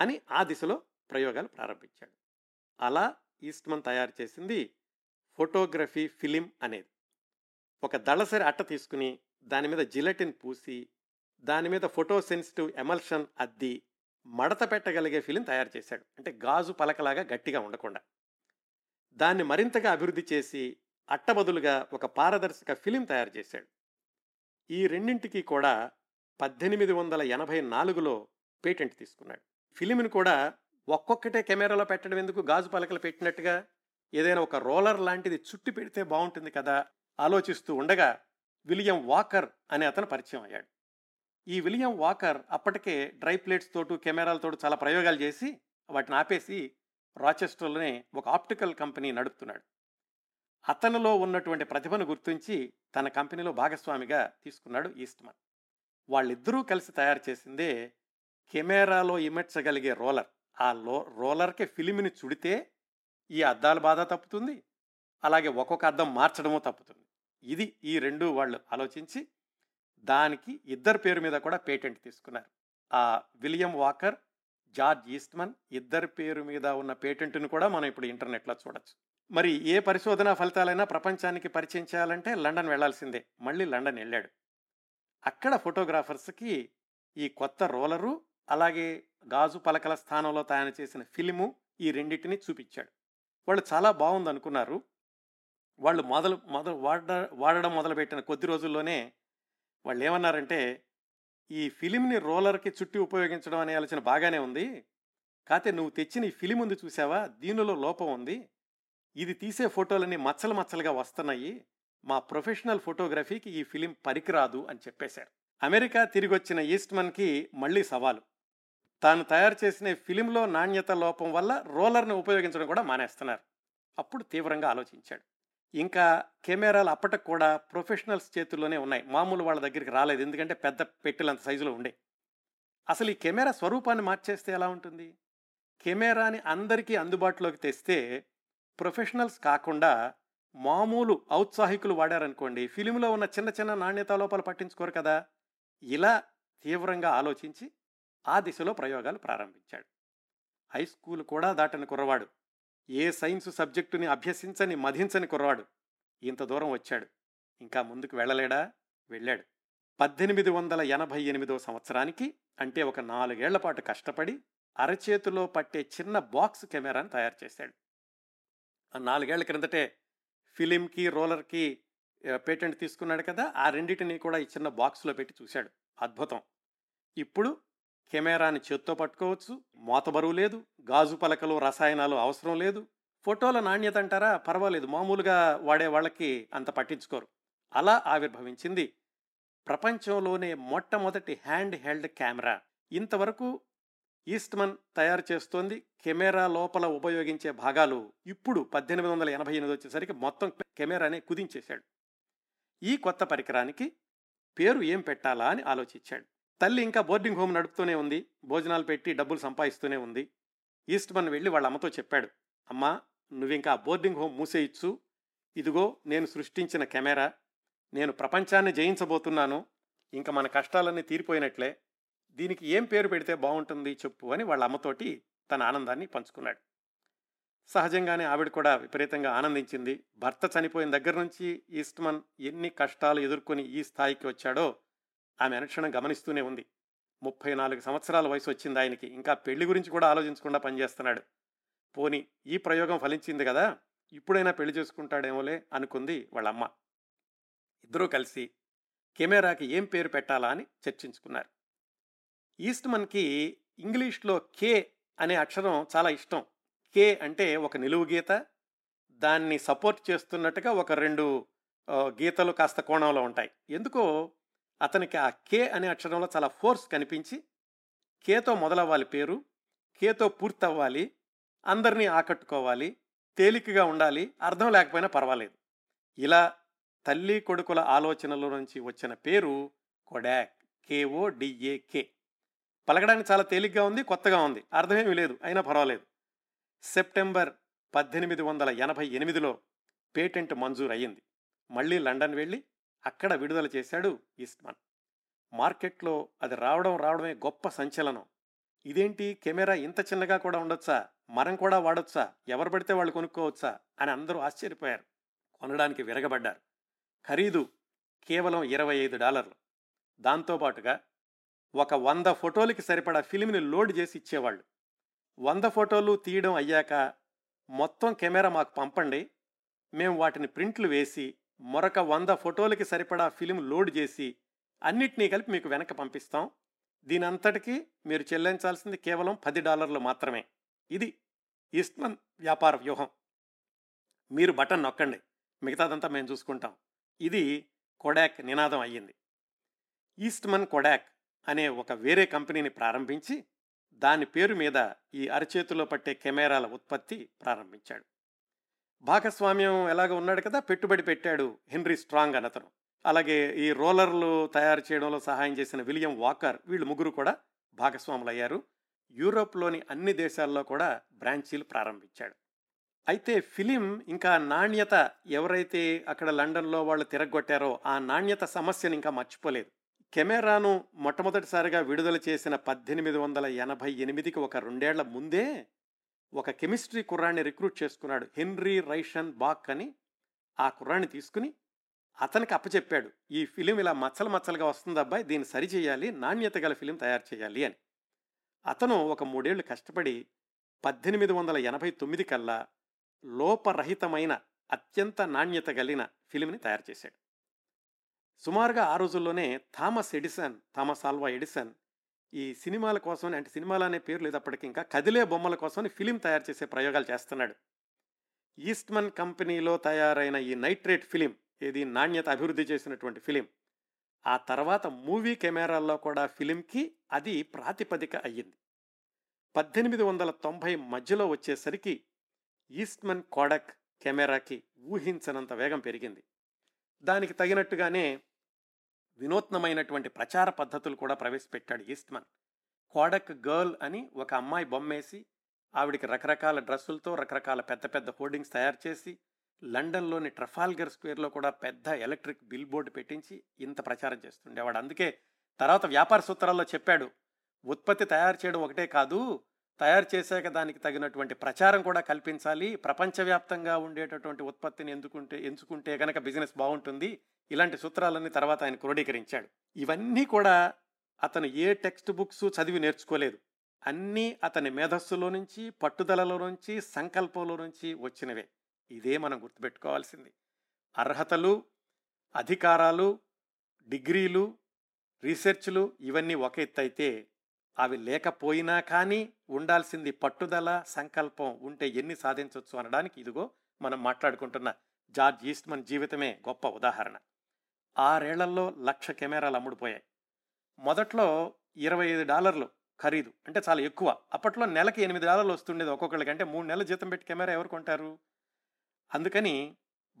అని ఆ దిశలో ప్రయోగాలు ప్రారంభించాడు. అలా ఈస్ట్మన్ తయారు చేసింది ఫోటోగ్రఫీ ఫిలిం అనేది. ఒక దళసరి అట్ట తీసుకుని దాని మీద జిలటిన్ పూసి దాని మీద ఫోటో సెన్సిటివ్ ఎమల్షన్ అద్ది మడత పెట్టగలిగే ఫిలిం తయారు చేశాడు. అంటే గాజు పలకలాగా గట్టిగా ఉండకుండా. దాన్ని మరింతగా అభివృద్ధి చేసి అట్టబదులుగా ఒక పారదర్శక ఫిలిం తయారు చేశాడు. ఈ రెండింటికి కూడా పద్దెనిమిది వందల ఎనభై నాలుగులో పేటెంట్ తీసుకున్నాడు. ఫిలింను కూడా ఒక్కొక్కటే కెమెరాలో పెట్టడం ఎందుకు? గాజు పలకలు పెట్టినట్టుగా ఏదైనా ఒక రోలర్ లాంటిది చుట్టి పెడితే బాగుంటుంది కదా? ఆలోచిస్తూ ఉండగా విలియం వాకర్ అనే అతను పరిచయం అయ్యాడు. ఈ విలియం వాకర్ అప్పటికే డ్రై ప్లేట్స్ తోటు కెమెరాలతో చాలా ప్రయోగాలు చేసి వాటిని ఆపేసి రాచెస్టర్లోనే ఒక ఆప్టికల్ కంపెనీ నడుపుతున్నాడు. అతనిలో ఉన్నటువంటి ప్రతిభను గుర్తించి తన కంపెనీలో భాగస్వామిగా తీసుకున్నాడు ఈస్ట్మన్. వాళ్ళిద్దరూ కలిసి తయారు చేసిందే కెమెరాలో ఇమర్చగలిగే రోలర్. ఆ లో రోలర్కి ఫిలిమిని చుడితే ఈ అద్దాల బాధ తప్పుతుంది అలాగే ఒక్కొక్క అద్దం మార్చడము తప్పుతుంది. ఇది ఈ రెండు వాళ్ళు ఆలోచించి దానికి ఇద్దరు పేరు మీద కూడా పేటెంట్ తీసుకున్నారు. ఆ విలియం వాకర్ జార్జ్ ఈస్ట్మన్ ఇద్దరి పేరు మీద ఉన్న పేటెంట్ను కూడా మనం ఇప్పుడు ఇంటర్నెట్లో చూడొచ్చు. మరి ఏ పరిశోధన ఫలితాలైనా ప్రపంచానికి పరిచయం చేయాలంటే లండన్ వెళ్ళాల్సిందే మళ్ళీ లండన్ వెళ్ళాడు. అక్కడ ఫోటోగ్రాఫర్స్కి ఈ కొత్త రోలరు అలాగే గాజు పలకల స్థానంలో తయారు చేసిన ఫిలిము ఈ రెండింటిని చూపించాడు. వాళ్ళు చాలా బాగుంది అనుకున్నారు వాళ్ళు మొదలు మొదలు వాడ వాడడం మొదలుపెట్టిన కొద్ది రోజుల్లోనే వాళ్ళు ఏమన్నారంటే ఈ ఫిలింని రోలర్కి చుట్టి ఉపయోగించడం అనే ఆలోచన బాగానే ఉంది. కాతే నువ్వు తెచ్చిన ఈ ఫిలిం ఉంది చూసావా? దీనిలో లోపం ఉంది. ఇది తీసే ఫోటోలన్నీ మచ్చలు మచ్చలుగా వస్తున్నాయి. మా ప్రొఫెషనల్ ఫోటోగ్రఫీకి ఈ ఫిలిం పనికిరాదు అని చెప్పేశారు. అమెరికా తిరిగి వచ్చిన ఈస్ట్మన్కి మళ్ళీ సవాలు. తాను తయారు చేసిన ఫిలింలో నాణ్యత లోపం వల్ల రోలర్ని ఉపయోగించడం కూడా మానేస్తున్నారు. అప్పుడు తీవ్రంగా ఆలోచించాడు. ఇంకా కెమెరాలు అప్పటికి కూడా ప్రొఫెషనల్స్ చేతుల్లోనే ఉన్నాయి. మామూలు వాళ్ళ దగ్గరికి రాలేదు. ఎందుకంటే పెద్ద పెట్టెలంత సైజులో ఉండే. అసలు ఈ కెమెరా స్వరూపాన్ని మార్చేస్తే ఎలా ఉంటుంది? కెమెరాని అందరికీ అందుబాటులోకి తెస్తే ప్రొఫెషనల్స్ కాకుండా మామూలు ఔత్సాహికులు వాడారనుకోండి ఫిలింలో ఉన్న చిన్న చిన్న నాణ్యత లోపాలు పట్టించుకోరు కదా! ఇలా తీవ్రంగా ఆలోచించి ఆ దిశలో ప్రయోగాలు ప్రారంభించాడు. హై స్కూల్ కూడా దాటని కుర్రవాడు. ఏ సైన్స్ సబ్జెక్టుని అభ్యసించని మధించని కుర్రవాడు ఇంత దూరం వచ్చాడు. ఇంకా ముందుకు వెళ్ళలేడా? వెళ్ళాడు. పద్దెనిమిది వందల ఎనభై ఎనిమిదో సంవత్సరానికి అంటే ఒక నాలుగేళ్ళ పాటు కష్టపడి అరచేతిలో పట్టే చిన్న బాక్స్ కెమెరాని తయారు చేశాడు. ఆ నాలుగేళ్ళ క్రిందటే ఫిలింకి రోలర్కి పేటెంట్ తీసుకున్నాడు కదా? ఆ రెండింటిని కూడా ఈ చిన్న బాక్స్లో పెట్టి చూశాడు. అద్భుతం. ఇప్పుడు కెమెరాని చేత్తో పట్టుకోవచ్చు. మోత బరువు లేదు. గాజు పలకలు రసాయనాలు అవసరం లేదు. ఫోటోల నాణ్యత అంటారా? పర్వాలేదు. మామూలుగా వాడే వాళ్ళకి అంత పట్టించుకోరు. అలా ఆవిర్భవించింది ప్రపంచంలోనే మొట్టమొదటి హ్యాండ్ హెల్డ్ కెమెరా. ఇంతవరకు ఈస్ట్మన్ తయారు చేస్తోంది. కెమెరా లోపల ఉపయోగించే భాగాలు ఇప్పుడు పద్దెనిమిది వందల ఎనభై ఎనిమిది వచ్చేసరికి మొత్తం కెమెరానే కుదించేశాడు. ఈ కొత్త పరికరానికి పేరు ఏం పెట్టాలా అని ఆలోచించాడు. తల్లి ఇంకా బోర్డింగ్ హోమ్ నడుపుతూనే ఉంది. భోజనాలు పెట్టి డబ్బులు సంపాదిస్తూనే ఉంది. ఈస్ట్మన్ వెళ్ళి వాళ్ళ అమ్మతో చెప్పాడు. అమ్మా నువ్వింకా బోర్డింగ్ హోమ్ మూసేయచ్చు. ఇదిగో నేను సృష్టించిన కెమెరా. నేను ప్రపంచాన్ని జయించబోతున్నాను. ఇంకా మన కష్టాలన్నీ తీరిపోయినట్లే. దీనికి ఏం పేరు పెడితే బాగుంటుంది చెప్పు అని వాళ్ళ అమ్మతోటి తన ఆనందాన్ని పంచుకున్నాడు. సహజంగానే ఆవిడ కూడా విపరీతంగా ఆనందించింది. భర్త చనిపోయిన దగ్గర నుంచి ఈస్ట్మన్ ఎన్ని కష్టాలు ఎదుర్కొని ఈ స్థాయికి వచ్చాడో ఆమె అనుక్షణం గమనిస్తూనే ఉంది. ముప్పై నాలుగు సంవత్సరాల వయసు వచ్చింది ఆయనకి. ఇంకా పెళ్ళి గురించి కూడా ఆలోచించకుండా పనిచేస్తున్నాడు పోని ఈ ప్రయోగం ఫలించింది కదా? ఇప్పుడైనా పెళ్ళి చేసుకుంటాడేమోలే అనుకుంది వాళ్ళమ్మ. ఇద్దరూ కలిసి కెమెరాకి ఏం పేరు పెట్టాలా అని చర్చించుకున్నారు. ఈస్ట్మన్కి ఇంగ్లీష్లో కే అనే అక్షరం చాలా ఇష్టం. కే అంటే ఒక నిలువు గీత దాన్ని సపోర్ట్ చేస్తున్నట్టుగా ఒక రెండు గీతలు కాస్త కోణంలో ఉంటాయి. ఎందుకో అతనికి ఆ కే అనే అక్షరంలో చాలా ఫోర్స్ కనిపించి కేతో మొదలవ్వాలి పేరు కేతో పూర్తవ్వాలి అందరినీ ఆకట్టుకోవాలి తేలికగా ఉండాలి అర్థం లేకపోయినా పర్వాలేదు. ఇలా తల్లి కొడుకుల ఆలోచనల నుంచి వచ్చిన పేరు కొడాక్ కేఓ డిఏకే పలకడానికి చాలా తేలిగ్గా ఉంది కొత్తగా ఉంది అర్థమేమీ లేదు అయినా పర్వాలేదు. సెప్టెంబర్ పద్దెనిమిది వందల ఎనభై ఎనిమిదిలో పేటెంట్ మంజూరు అయ్యింది మళ్ళీ లండన్ వెళ్ళి అక్కడ విడుదల చేశాడు ఈస్ట్మన్. మార్కెట్లో అది రావడం రావడమే గొప్ప సంచలనం. ఇదేంటి? కెమెరా ఇంత చిన్నగా కూడా ఉండొచ్చా? మనం కూడా వాడొచ్చా? ఎవరు పడితే వాళ్ళు కొనుక్కోవచ్చా? అని అందరూ ఆశ్చర్యపోయారు. కొనడానికి విరగబడ్డారు. ఖరీదు కేవలం ఇరవై ఐదు డాలర్లు. దాంతోపాటుగా ఒక వంద ఫోటోలకి సరిపడా ఫిలింని లోడ్ చేసి ఇచ్చేవాళ్ళు. వంద ఫోటోలు తీయడం అయ్యాక మొత్తం కెమెరా మాకు పంపండి. మేము వాటిని ప్రింట్లు వేసి మరొక వంద ఫోటోలకి సరిపడా ఫిలిం లోడ్ చేసి అన్నిటినీ కలిపి మీకు వెనక పంపిస్తాం. దీని అంతటికీ మీరు చెల్లించాల్సింది కేవలం పది డాలర్లు మాత్రమే. ఇది ఈస్ట్మన్ వ్యాపార వ్యూహం. మీరు బటన్ నొక్కండి. మిగతాదంతా మేము చూసుకుంటాం. ఇది కొడాక్ నినాదం అయ్యింది. ఈస్ట్మన్ కొడాక్ అనే ఒక వేరే కంపెనీని ప్రారంభించి దాని పేరు మీద ఈ అరచేతిలో పట్టే కెమెరాల ఉత్పత్తి ప్రారంభించాడు. భాగస్వామ్యం ఎలాగ ఉన్నాడు కదా పెట్టుబడి పెట్టాడు హెన్రీ స్ట్రాంగ్ అనతను అలాగే ఈ రోలర్లు తయారు చేయడంలో సహాయం చేసిన విలియం వాకర్ వీళ్ళు ముగ్గురు కూడా భాగస్వాములు అయ్యారు యూరోప్లోని అన్ని దేశాల్లో కూడా బ్రాంచీలు ప్రారంభించాడు. అయితే ఫిలిం ఇంకా నాణ్యత ఎవరైతే అక్కడ లండన్లో వాళ్ళు తిరగొట్టారో ఆ నాణ్యత సమస్యను ఇంకా మర్చిపోలేదు. కెమెరాను మొట్టమొదటిసారిగా విడుదల చేసిన పద్దెనిమిది వందల ఎనభై ఎనిమిదికి ఒక రెండేళ్ళ ముందే ఒక కెమిస్ట్రీ కుర్రాన్ని రిక్రూట్ చేసుకున్నాడు. హెన్రీ రైషన్ బాక్ అని ఆ కుర్రాన్ని తీసుకుని అతనికి అప్పచెప్పాడు. ఈ ఫిలిం ఇలా మచ్చలు మచ్చలుగా వస్తుంది అబ్బాయి దీన్ని సరిచేయాలి నాణ్యత గల ఫిలిం తయారు చేయాలి అని. అతను ఒక మూడేళ్ళు కష్టపడి పద్దెనిమిది వందల ఎనభై తొమ్మిది కల్లా లోపరహితమైన అత్యంత నాణ్యత కలిగిన ఫిలింని తయారు చేశాడు. సుమారుగా ఆ రోజుల్లోనే Thomas Edison Thomas Alva Edison ఈ సినిమాల కోసం అంటే సినిమాలు అనే పేరు లేదప్పటికీ ఇంకా కదిలే బొమ్మల కోసం ఫిలిం తయారు చేసే ప్రయోగాలు చేస్తున్నాడు. ఈస్ట్మన్ కంపెనీలో తయారైన ఈ నైట్రేట్ ఫిలిం ఇది నాణ్యత అభివృద్ధి చేసినటువంటి ఫిలిం ఆ తర్వాత మూవీ కెమెరాల్లో కూడా ఫిలింకి అది ప్రాతిపదిక అయ్యింది. పద్దెనిమిది వందల తొంభై మధ్యలో వచ్చేసరికి ఈస్ట్మన్ కోడక్ కెమెరాకి ఊహించనంత వేగం పెరిగింది. దానికి తగినట్టుగానే వినూత్నమైనటువంటి ప్రచార పద్ధతులు కూడా ప్రవేశపెట్టాడు ఈస్ట్మన్. కోడక్ గర్ల్ అని ఒక అమ్మాయి బొమ్మేసి ఆవిడికి రకరకాల డ్రెస్సులతో రకరకాల పెద్ద పెద్ద హోర్డింగ్స్ తయారు చేసి లండన్లోని ట్రఫాల్గర్ స్క్వేర్లో కూడా పెద్ద ఎలక్ట్రిక్ బిల్ బోర్డు పెట్టించి ఇంత ప్రచారం చేస్తుండేవాడు. అందుకే తర్వాత వ్యాపార సూత్రాల్లో చెప్పాడు ఉత్పత్తి తయారు చేయడం ఒకటే కాదు తయారు చేశాక దానికి తగినటువంటి ప్రచారం కూడా కల్పించాలి. ప్రపంచవ్యాప్తంగా ఉండేటటువంటి ఉత్పత్తిని ఎందుకుంటే ఎంచుకుంటే కనుక బిజినెస్ బాగుంటుంది. ఇలాంటి సూత్రాలన్నీ తర్వాత ఆయన క్రోడీకరించాడు. ఇవన్నీ కూడా అతను ఏ టెక్స్ట్ బుక్స్ చదివి నేర్చుకోలేదు. అన్నీ అతని మేధస్సులో నుంచి పట్టుదలలో నుంచి సంకల్పంలో నుంచి వచ్చినవే. ఇదే మనం గుర్తుపెట్టుకోవాల్సింది. అర్హతలు అధికారాలు డిగ్రీలు రీసెర్చ్లు ఇవన్నీ ఒక ఎత్తు అయితే అవి లేకపోయినా కానీ ఉండాల్సింది పట్టుదల సంకల్పం ఉంటే ఎన్ని సాధించవచ్చు అనడానికి ఇదిగో మనం మాట్లాడుకుంటున్న జార్జ్ ఈస్ట్మన్ జీవితమే గొప్ప ఉదాహరణ. ఆరేళ్ళలో లక్ష కెమెరాలు అమ్ముడుపోయాయి. మొదట్లో ఇరవై ఐదు డాలర్లు ఖరీదు అంటే చాలా ఎక్కువ. అప్పట్లో నెలకి ఎనిమిది డాలర్లు వస్తుండేది ఒక్కొక్కళ్ళకి అంటే మూడు నెలల జీతం పెట్టి కెమెరా ఎవరు కొంటారు? అందుకని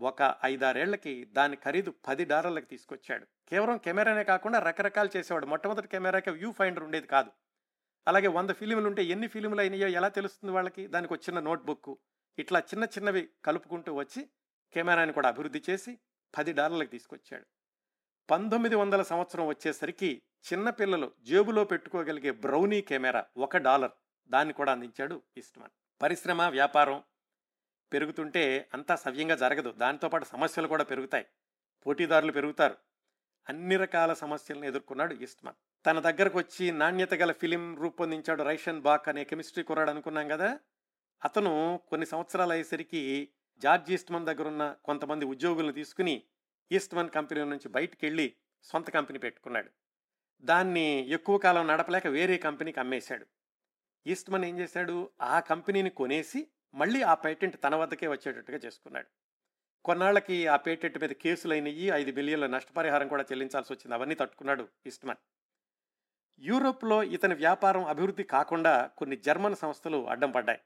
ఒక ఐదారేళ్ళకి దాని ఖరీదు పది డాలర్లకు తీసుకొచ్చాడు. కేవలం కెమెరానే కాకుండా రకరకాలు చేసేవాడు. మొట్టమొదటి కెమెరాకి వ్యూ ఫైండర్ ఉండేది కాదు. అలాగే వంద ఫిలిములు ఉంటే ఎన్ని ఫిలిములు అయినాయో ఎలా తెలుస్తుంది వాళ్ళకి? దానికి వచ్చిన నోట్బుక్ ఇట్లా చిన్న చిన్నవి కలుపుకుంటూ వచ్చి కెమెరాని కూడా అభివృద్ధి చేసి పది డాలర్లకు తీసుకొచ్చాడు. పంతొమ్మిది వందల సంవత్సరం వచ్చేసరికి చిన్నపిల్లలు జేబులో పెట్టుకోగలిగే బ్రౌనీ కెమెరా ఒక డాలర్. దాన్ని కూడా అందించాడు ఇస్ట్మన్ పరిశ్రమ వ్యాపారం పెరుగుతుంటే అంతా సవ్యంగా జరగదు. దాంతోపాటు సమస్యలు కూడా పెరుగుతాయి. పోటీదారులు పెరుగుతారు. అన్ని రకాల సమస్యలను ఎదుర్కొన్నాడు ఈస్ట్మన్. తన దగ్గరకు వచ్చి నాణ్యత గల ఫిలిం రూపొందించాడు రైషన్ బాక్ అనే కెమిస్ట్రీ కుర్రాడు అనుకున్నాం కదా? అతను కొన్ని సంవత్సరాలు అయ్యేసరికి జార్జ్ ఈస్ట్మన్ దగ్గరున్న కొంతమంది ఉద్యోగులను తీసుకుని ఈస్ట్మన్ కంపెనీ నుంచి బయటికి వెళ్ళి సొంత కంపెనీ పెట్టుకున్నాడు. దాన్ని ఎక్కువ కాలం నడపలేక వేరే కంపెనీకి అమ్మేశాడు. ఈస్ట్మన్ ఏం చేశాడు? ఆ కంపెనీని కొనేసి మళ్ళీ ఆ పేటెంట్ తన వద్దకే వచ్చేటట్టుగా చేసుకున్నాడు. కొన్నాళ్ళకి ఆ పేటెంట్ మీద కేసులు ఐదు బిలియన్ల నష్టపరిహారం కూడా చెల్లించాల్సి వచ్చింది. అవన్నీ తట్టుకున్నాడు ఈస్ట్మన్. యూరోప్లో ఇతని వ్యాపారం అభివృద్ధి కాకుండా కొన్ని జర్మన్ సంస్థలు అడ్డం పడ్డాయి.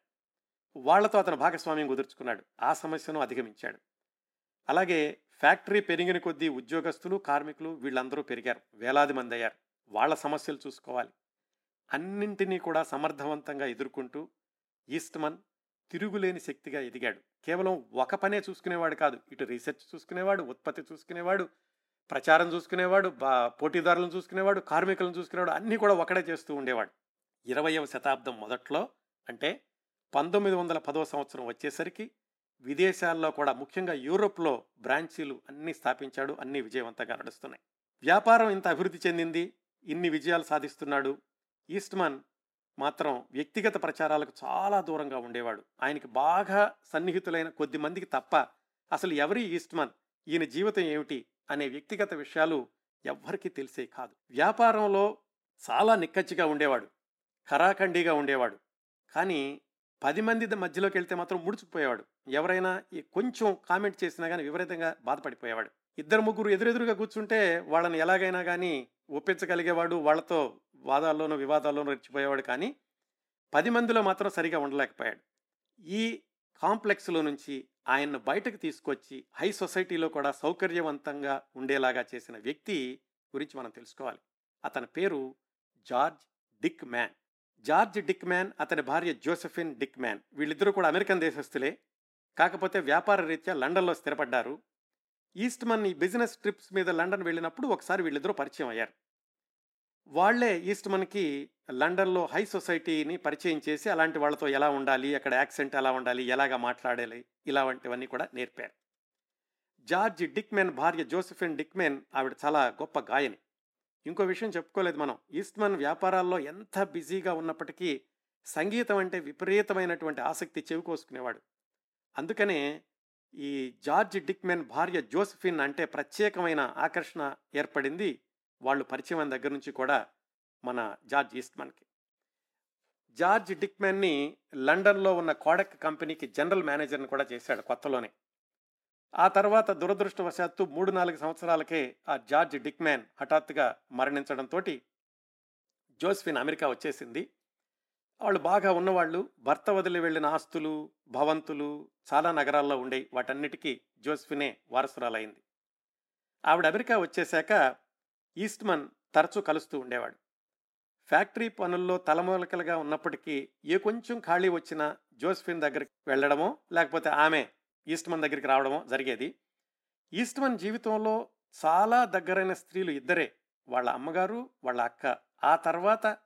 వాళ్ళతో అతను భాగస్వామ్యం కుదుర్చుకున్నాడు. ఆ సమస్యను అధిగమించాడు. అలాగే ఫ్యాక్టరీ పెరిగిన కొద్దీ ఉద్యోగస్తులు కార్మికులు వీళ్ళందరూ పెరిగారు. వేలాది మంది అయ్యారు. వాళ్ళ సమస్యలు చూసుకోవాలి. అన్నింటినీ కూడా సమర్థవంతంగా ఎదుర్కొంటూ ఈస్ట్మన్ తిరుగులేని శక్తిగా ఎదిగాడు. కేవలం ఒక పనే చూసుకునేవాడు కాదు. ఇటు రీసెర్చ్ చూసుకునేవాడు ఉత్పత్తి చూసుకునేవాడు ప్రచారం చూసుకునేవాడు బా పోటీదారులను చూసుకునేవాడు కార్మికులను చూసుకునేవాడు అన్నీ కూడా ఒకడే చేస్తూ ఉండేవాడు. ఇరవయవ శతాబ్దం మొదట్లో అంటే పంతొమ్మిది వందల పదో సంవత్సరం వచ్చేసరికి విదేశాల్లో కూడా ముఖ్యంగా యూరోప్లో బ్రాంచీలు అన్నీ స్థాపించాడు అన్నీ విజయవంతంగా నడుస్తున్నాయి. వ్యాపారం ఇంత అభివృద్ధి చెందింది ఇన్ని విజయాలు సాధిస్తున్నాడు ఈస్ట్మన్ మాత్రం వ్యక్తిగత ప్రచారాలకు చాలా దూరంగా ఉండేవాడు. ఆయనకి బాగా సన్నిహితులైన కొద్ది మందికి తప్ప అసలు ఎవరి ఈస్ట్మన్ ఈయన జీవితం ఏమిటి అనే వ్యక్తిగత విషయాలు ఎవ్వరికీ తెలిసే కాదు. వ్యాపారంలో చాలా నిక్కచ్చిగా ఉండేవాడు. ఖరాఖండిగా ఉండేవాడు. కానీ పది మంది మధ్యలోకి వెళ్తే మాత్రం ముడుచుకుపోయేవాడు. ఎవరైనా ఈ కొంచెం కామెంట్ చేసినా కానీ విపరీతంగా బాధపడిపోయేవాడు. ఇద్దరు ముగ్గురు ఎదురెదురుగా కూర్చుంటే వాళ్ళని ఎలాగైనా కానీ ఒప్పించగలిగేవాడు వాళ్ళతో వాదాల్లోనూ వివాదాల్లోనూ రెచ్చిపోయేవాడు కానీ పది మందిలో మాత్రం సరిగా ఉండలేకపోయాడు. ఈ కాంప్లెక్స్లో నుంచి ఆయన్ను బయటకు తీసుకొచ్చి హై సొసైటీలో కూడా సౌకర్యవంతంగా ఉండేలాగా చేసిన వ్యక్తి గురించి మనం తెలుసుకోవాలి. అతని పేరు George Dickman George Dickman అతని భార్య జోసెఫిన్ డిక్ మ్యాన్ వీళ్ళిద్దరూ కూడా అమెరికన్ దేశస్తులే కాకపోతే వ్యాపార రీత్యా లండన్లో స్థిరపడ్డారు. ఈస్ట్మన్ ఈ బిజినెస్ ట్రిప్స్ మీద లండన్ వెళ్ళినప్పుడు ఒకసారి వీళ్ళిద్దరూ పరిచయం అయ్యారు. వాళ్ళే ఈస్ట్మన్కి లండన్లో హై సొసైటీని పరిచయం చేసి అలాంటి వాళ్ళతో ఎలా ఉండాలి అక్కడ యాక్సెంట్ ఎలా ఉండాలి ఎలాగా మాట్లాడాలి ఇలాంటివన్నీ కూడా నేర్పారు. జార్జ్ డిక్మెన్ భార్య జోసెఫిన్ డిక్మెన్ ఆవిడ చాలా గొప్ప గాయని. ఇంకో విషయం చెప్పుకోలేదు మనం. ఈస్ట్మన్ వ్యాపారాల్లో ఎంత బిజీగా ఉన్నప్పటికీ సంగీతం అంటే విపరీతమైనటువంటి ఆసక్తి చెవికోసుకునేవాడు. అందుకనే ఈ జార్జ్ డిక్మెన్ భార్య జోసఫిన్ అంటే ప్రత్యేకమైన ఆకర్షణ ఏర్పడింది వాళ్ళు పరిచయం దగ్గర నుంచి కూడా మన జార్జ్ ఈస్ట్మన్కి. జార్జ్ డిక్మెన్ని లండన్లో ఉన్న కోడక్ కంపెనీకి జనరల్ మేనేజర్ని కూడా చేశాడు కొత్తలోనే. ఆ తర్వాత దురదృష్టవశాత్తు మూడు నాలుగు సంవత్సరాలకే ఆ జార్జ్ డిక్మెన్ హఠాత్తుగా మరణించడంతో జోస్ఫిన్ అమెరికా వచ్చేసింది. వాళ్ళు బాగా ఉన్నవాళ్ళు భర్త వదిలి వెళ్ళిన ఆస్తులు భవంతులు చాలా నగరాల్లో ఉండేవి వాటన్నిటికీ జోస్ఫినే వారసురాలైంది. ఆవిడ అమెరికా వచ్చేశాక ఈస్ట్మన్ తరచూ కలుస్తూ ఉండేవాడు. ఫ్యాక్టరీ పనుల్లో తలమూలకలుగా ఉన్నప్పటికీ ఏ కొంచెం ఖాళీ వచ్చినా జోస్ఫిన్ దగ్గరికి వెళ్ళడమో లేకపోతే ఆమె ఈస్ట్మన్ దగ్గరికి రావడమో జరిగేది. ఈస్ట్మన్ జీవితంలో చాలా దగ్గరైన స్త్రీలు ఇద్దరే. వాళ్ళ అమ్మగారు వాళ్ళ అక్క. ఆ తర్వాత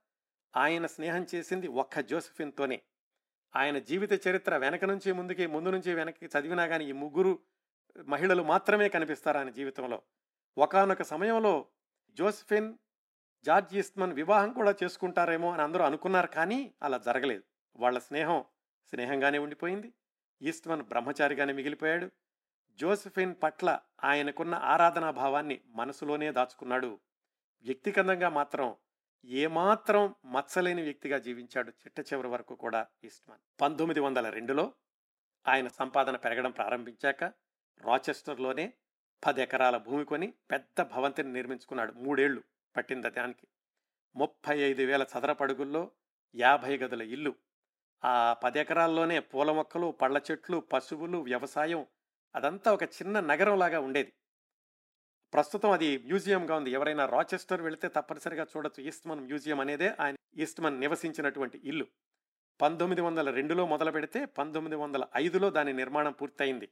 ఆయన స్నేహం చేసింది ఒక్క జోసెఫిన్తోనే. ఆయన జీవిత చరిత్ర వెనక నుంచి ముందుకి ముందు నుంచి వెనక్కి చదివినా కానీ ఈ ముగ్గురు మహిళలు మాత్రమే కనిపిస్తారు ఆయన జీవితంలో. ఒకనొక సమయంలో జోసెఫిన్ జార్జ్ ఈస్ట్మన్ వివాహం కూడా చేసుకుంటారేమో అని అందరూ అనుకున్నారు కానీ అలా జరగలేదు. వాళ్ళ స్నేహం స్నేహంగానే ఉండిపోయింది. ఈస్ట్మన్ బ్రహ్మచారిగానే మిగిలిపోయాడు. జోసెఫిన్ పట్ల ఆయనకున్న ఆరాధనా భావాన్ని మనసులోనే దాచుకున్నాడు. వ్యక్తిగతంగా మాత్రం ఏమాత్రం మచ్చలేని వ్యక్తిగా జీవించాడు చిట్ట చివరి వరకు కూడా ఈస్ట్మన్. పంతొమ్మిది వందల రెండులో ఆయన సంపాదన పెరగడం ప్రారంభించాక రాచెస్టర్లోనే పది ఎకరాల భూమి కొని పెద్ద భవంతిని నిర్మించుకున్నాడు. మూడేళ్ళు పట్టింది దానికి. ముప్పై ఐదు వేల చదరపడుగుల్లో యాభై గదుల ఇల్లు. ఆ పది ఎకరాల్లోనే పూల మొక్కలు పళ్ళ చెట్లు పశువులు వ్యవసాయం అదంతా ఒక చిన్న నగరంలాగా ఉండేది. ప్రస్తుతం అది మ్యూజియంగా ఉంది. ఎవరైనా రాచెస్టర్ వెళితే తప్పనిసరిగా చూడొచ్చు. ఈస్ట్మన్ మ్యూజియం అనేదే ఆయన ఈస్ట్మన్ నివసించినటువంటి ఇల్లు. పంతొమ్మిది వందల రెండులో మొదలు పెడితే పంతొమ్మిది వందల ఐదులో దాని నిర్మాణం పూర్తయింది.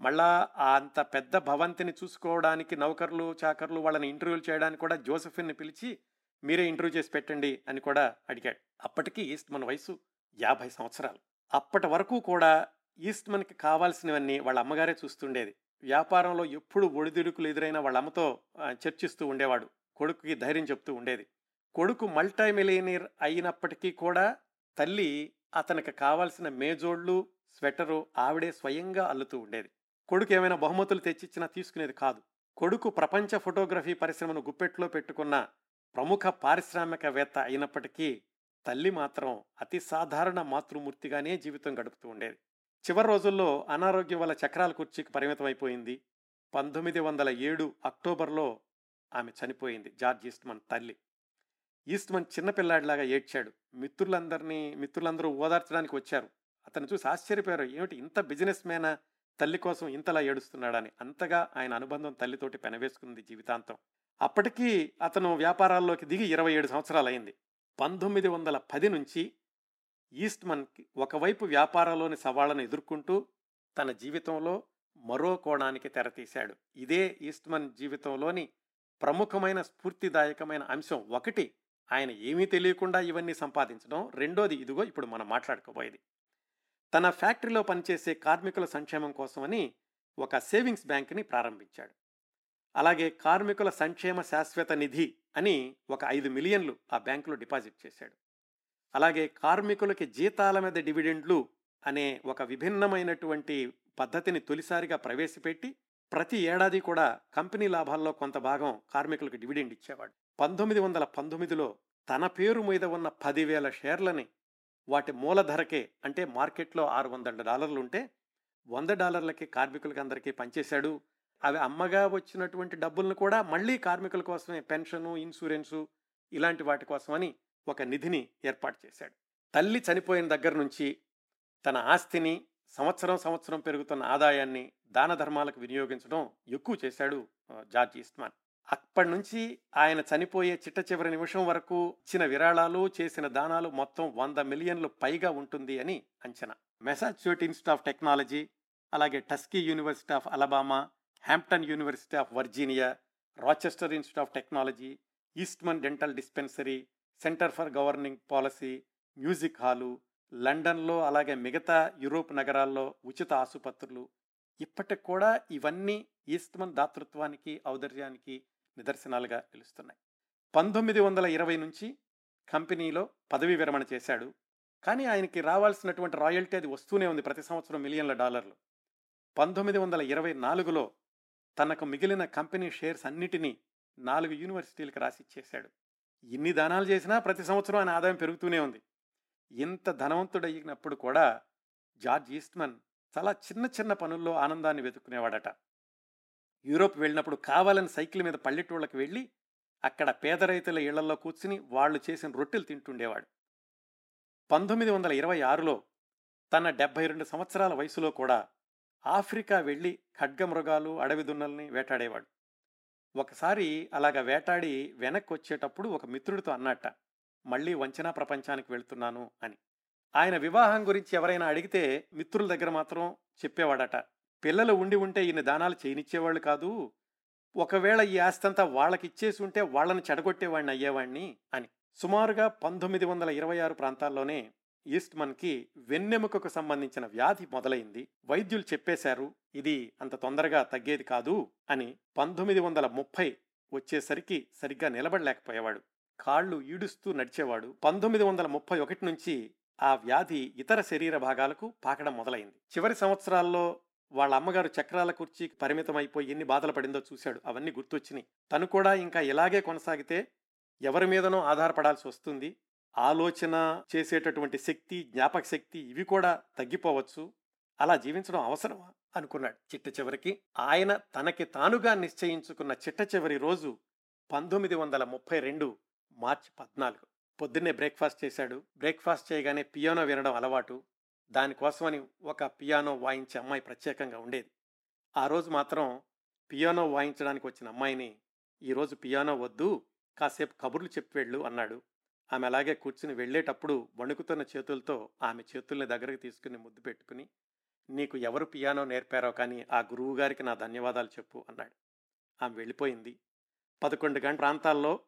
మళ్ళా అంత పెద్ద భవంతిని చూసుకోవడానికి నౌకర్లు చాకర్లు వాళ్ళని ఇంటర్వ్యూలు చేయడానికి కూడా జోసెఫిన్ని పిలిచి మీరే ఇంటర్వ్యూ చేసి పెట్టండి అని కూడా అడిగాడు. అప్పటికి ఈస్ట్మన్ వయసు యాభై సంవత్సరాలు. అప్పటి వరకు కూడా ఈస్ట్మన్కి కావాల్సినవన్నీ వాళ్ళ అమ్మగారే చూస్తుండేది. వ్యాపారంలో ఎప్పుడు ఒడిదుడుకులు ఎదురైన వాళ్ళ అమ్మతో చర్చిస్తూ ఉండేవాడు. కొడుకుకి ధైర్యం చెప్తూ ఉండేది. కొడుకు మల్టీ మిలియనీర్ అయినప్పటికీ కూడా తల్లి అతనికి కావాల్సిన మేజోళ్ళు స్వెటరు ఆవిడే స్వయంగా అల్లుతూ ఉండేది. కొడుకు ఏమైనా బహుమతులు తెచ్చిచ్చినా తీసుకునేది కాదు. కొడుకు ప్రపంచ ఫోటోగ్రఫీ పరిశ్రమను గుప్పెట్లో పెట్టుకున్న ప్రముఖ పారిశ్రామికవేత్త అయినప్పటికీ తల్లి మాత్రం అతి సాధారణ మాతృమూర్తిగానే జీవితం గడుపుతూ ఉండేది. చివరి రోజుల్లో అనారోగ్యం వల్ల చక్రాల కుర్చీకి పరిమితం అయిపోయింది. పంతొమ్మిది వందల ఏడు అక్టోబర్లో ఆమె చనిపోయింది జార్జ్ ఈస్ట్మన్ తల్లి. ఈస్ట్మన్ చిన్నపిల్లాడిలాగా ఏడ్చాడు. మిత్రులందరినీ మిత్రులందరూ ఓదార్చడానికి వచ్చారు. అతను చూసి ఆశ్చర్యపోయారు. ఏమిటి ఇంత బిజినెస్ మ్యాన తల్లి కోసం ఇంతలా ఏడుస్తున్నాడని? అంతగా ఆయన అనుబంధం తల్లితోటి పెనవేసుకుంది జీవితాంతం. అప్పటికీ అతను వ్యాపారాల్లోకి దిగి ఇరవై ఏడు సంవత్సరాలు అయింది పంతొమ్మిది వందల పది నుంచి ఈస్ట్మన్కి ఒకవైపు వ్యాపారంలోని సవాళ్ళను ఎదుర్కొంటూ తన జీవితంలో మరో కోణానికి తెరతీశాడు. ఇదే ఈస్ట్మన్ జీవితంలోని ప్రముఖమైన స్ఫూర్తిదాయకమైన అంశం ఒకటి. ఆయన ఏమీ తెలియకుండా ఇవన్నీ సంపాదించడం. రెండోది ఇదిగో ఇప్పుడు మనం మాట్లాడుకోబోయేది. తన ఫ్యాక్టరీలో పనిచేసే కార్మికుల సంక్షేమం కోసమని ఒక సేవింగ్స్ బ్యాంక్ని ప్రారంభించాడు. అలాగే కార్మికుల సంక్షేమ శాశ్వత నిధి అని ఒక ఐదు మిలియన్లు ఆ బ్యాంకులో డిపాజిట్ చేశాడు. అలాగే కార్మికులకి జీతాల మీద డివిడెండ్లు అనే ఒక విభిన్నమైనటువంటి పద్ధతిని తొలిసారిగా ప్రవేశపెట్టి ప్రతి ఏడాది కూడా కంపెనీ లాభాల్లో కొంత భాగం కార్మికులకు డివిడెండ్ ఇచ్చేవాడు. పంతొమ్మిది వందల పంతొమ్మిదిలో తన పేరు మీద ఉన్న పదివేల షేర్లని వాటి మూలధరకే అంటే మార్కెట్లో ఆరు వందల డాలర్లు ఉంటే వంద డాలర్లకి కార్మికులకి అందరికీ పనిచేశాడు. అవి అమ్మగా వచ్చినటువంటి డబ్బులను కూడా మళ్ళీ కార్మికుల కోసమే పెన్షను ఇన్సూరెన్సు ఇలాంటి వాటి కోసమని ఒక నిధిని ఏర్పాటు చేశాడు. తల్లి చనిపోయిన దగ్గర నుంచి తన ఆస్తిని సంవత్సరం సంవత్సరం పెరుగుతున్న ఆదాయాన్ని దాన ధర్మాలకు వినియోగించడం ఎక్కువ చేశాడు జార్జ్ ఈస్ట్మాన్. అప్పటి నుంచి ఆయన చనిపోయే చిట్ట చివరి నిమిషం వరకు ఇచ్చిన విరాళాలు చేసిన దానాలు మొత్తం వంద మిలియన్లు పైగా ఉంటుంది అని అంచనా. మెసాచ్యూట్ ఇన్స్టిట్యూట్ ఆఫ్ టెక్నాలజీ అలాగే Tuskegee university of Alabama Hampton university of Virginia Rochester institute of technology Eastman dental dispensary centre for governing policy music hall లండన్లో అలాగే మిగతా యూరోప్ నగరాల్లో ఉచిత ఆసుపత్రులు. ఇప్పటికి కూడా ఇవన్నీ ఈస్ట్మన్ దాతృత్వానికి ఔదర్యానికి నిదర్శనాలుగా నిలుస్తున్నాయి. పంతొమ్మిది వందల ఇరవై నుంచి కంపెనీలో పదవీ విరమణ చేశాడు. కానీ ఆయనకి రావాల్సినటువంటి రాయల్టీ అది వస్తూనే ఉంది ప్రతి సంవత్సరం మిలియన్ల డాలర్లు. పంతొమ్మిది వందల ఇరవై నాలుగులో తనకు మిగిలిన కంపెనీ షేర్స్ అన్నిటినీ నాలుగు యూనివర్సిటీలకు రాసిచ్చేశాడు ఇన్ని దానాలు చేసినా ప్రతి సంవత్సరం ఆయన ఆదాయం పెరుగుతూనే ఉంది. ఇంత ధనవంతుడయినప్పుడు కూడా జార్జ్ ఈస్ట్మన్ చాలా చిన్న చిన్న పనుల్లో ఆనందాన్ని వెతుక్కునేవాడట. యూరోప్ వెళ్ళినప్పుడు కావాలని సైకిల్ మీద పల్లెటూళ్ళకి వెళ్ళి అక్కడ పేద రైతుల ఇళ్ళలో కూర్చుని వాళ్ళు చేసిన రొట్టెలు తింటుండేవాడు. పంతొమ్మిది వందల ఇరవై ఆరులో తన డెబ్బై రెండు సంవత్సరాల వయసులో కూడా ఆఫ్రికా వెళ్ళి ఖడ్గమృగాలు అడవి దున్నల్ని వేటాడేవాడు. ఒకసారి అలాగ వేటాడి వెనక్కి వచ్చేటప్పుడు ఒక మిత్రుడితో అన్నట్ట మళ్ళీ వంచనా ప్రపంచానికి వెళ్తున్నాను అని. ఆయన వివాహం గురించి ఎవరైనా అడిగితే మిత్రుల దగ్గర మాత్రం చెప్పేవాడట. పిల్లలు ఉండి ఉంటే ఈయన దానాలు చేయనిచ్చేవాళ్ళు కాదు. ఒకవేళ ఈ ఆస్తంతా వాళ్ళకి ఇచ్చేసి ఉంటే వాళ్ళని చెడగొట్టేవాడిని అయ్యేవాడిని అని. సుమారుగా పంతొమ్మిది వందల ఇరవై ఆరు ప్రాంతాల్లోనే ఈస్ట్మన్కి వెన్నెముకకు సంబంధించిన వ్యాధి మొదలైంది. వైద్యులు చెప్పేశారు ఇది అంత తొందరగా తగ్గేది కాదు అని పంతొమ్మిది వందల ముప్పై వచ్చేసరికి సరిగ్గా నిలబడలేకపోయేవాడు. కాళ్ళు ఈడుస్తూ నడిచేవాడు. పంతొమ్మిది వందల ముప్పై ఒకటి నుంచి ఆ వ్యాధి ఇతర శరీర భాగాలకు పాకడం మొదలైంది. చివరి సంవత్సరాల్లో వాళ్ళ అమ్మగారు చక్రాల కుర్చీకి పరిమితం ఎన్ని బాధలు పడిందో చూశాడు. అవన్నీ గుర్తొచ్చినాయి. తను కూడా ఇంకా ఇలాగే కొనసాగితే ఎవరి మీదనో ఆధారపడాల్సి వస్తుంది. ఆలోచన చేసేటటువంటి శక్తి జ్ఞాపక శక్తి ఇవి కూడా తగ్గిపోవచ్చు. అలా జీవించడం అవసరమా? అనుకున్నాడు చిట్ట చివరికి. ఆయన తనకి తానుగా నిశ్చయించుకున్న చిట్ట చివరి రోజు పంతొమ్మిది వందల ముప్పై రెండు మార్చి పద్నాలుగు. పొద్దున్నే బ్రేక్ఫాస్ట్ చేశాడు. బ్రేక్ఫాస్ట్ చేయగానే పియానో వినడం అలవాటు. దానికోసమని ఒక పియానో వాయించే అమ్మాయి ప్రత్యేకంగా ఉండేది. ఆ రోజు మాత్రం పియానో వాయించడానికి వచ్చిన అమ్మాయిని ఈరోజు పియానో వద్దు కాసేపు కబుర్లు చెప్పి వెళ్ళు అన్నాడు. ఆమె అలాగే కూర్చుని వెళ్ళేటప్పుడు వణుకుతున్న చేతులతో ఆమె చేతుల్ని దగ్గరకు తీసుకుని ముద్దు పెట్టుకుని నీకు ఎవరు పియానో నేర్పారో కానీ ఆ గురువు గారికి నా ధన్యవాదాలు చెప్పు అన్నాడు. ఆమె వెళ్ళిపోయింది. పదకొండు గంట ప్రాంతాల్లో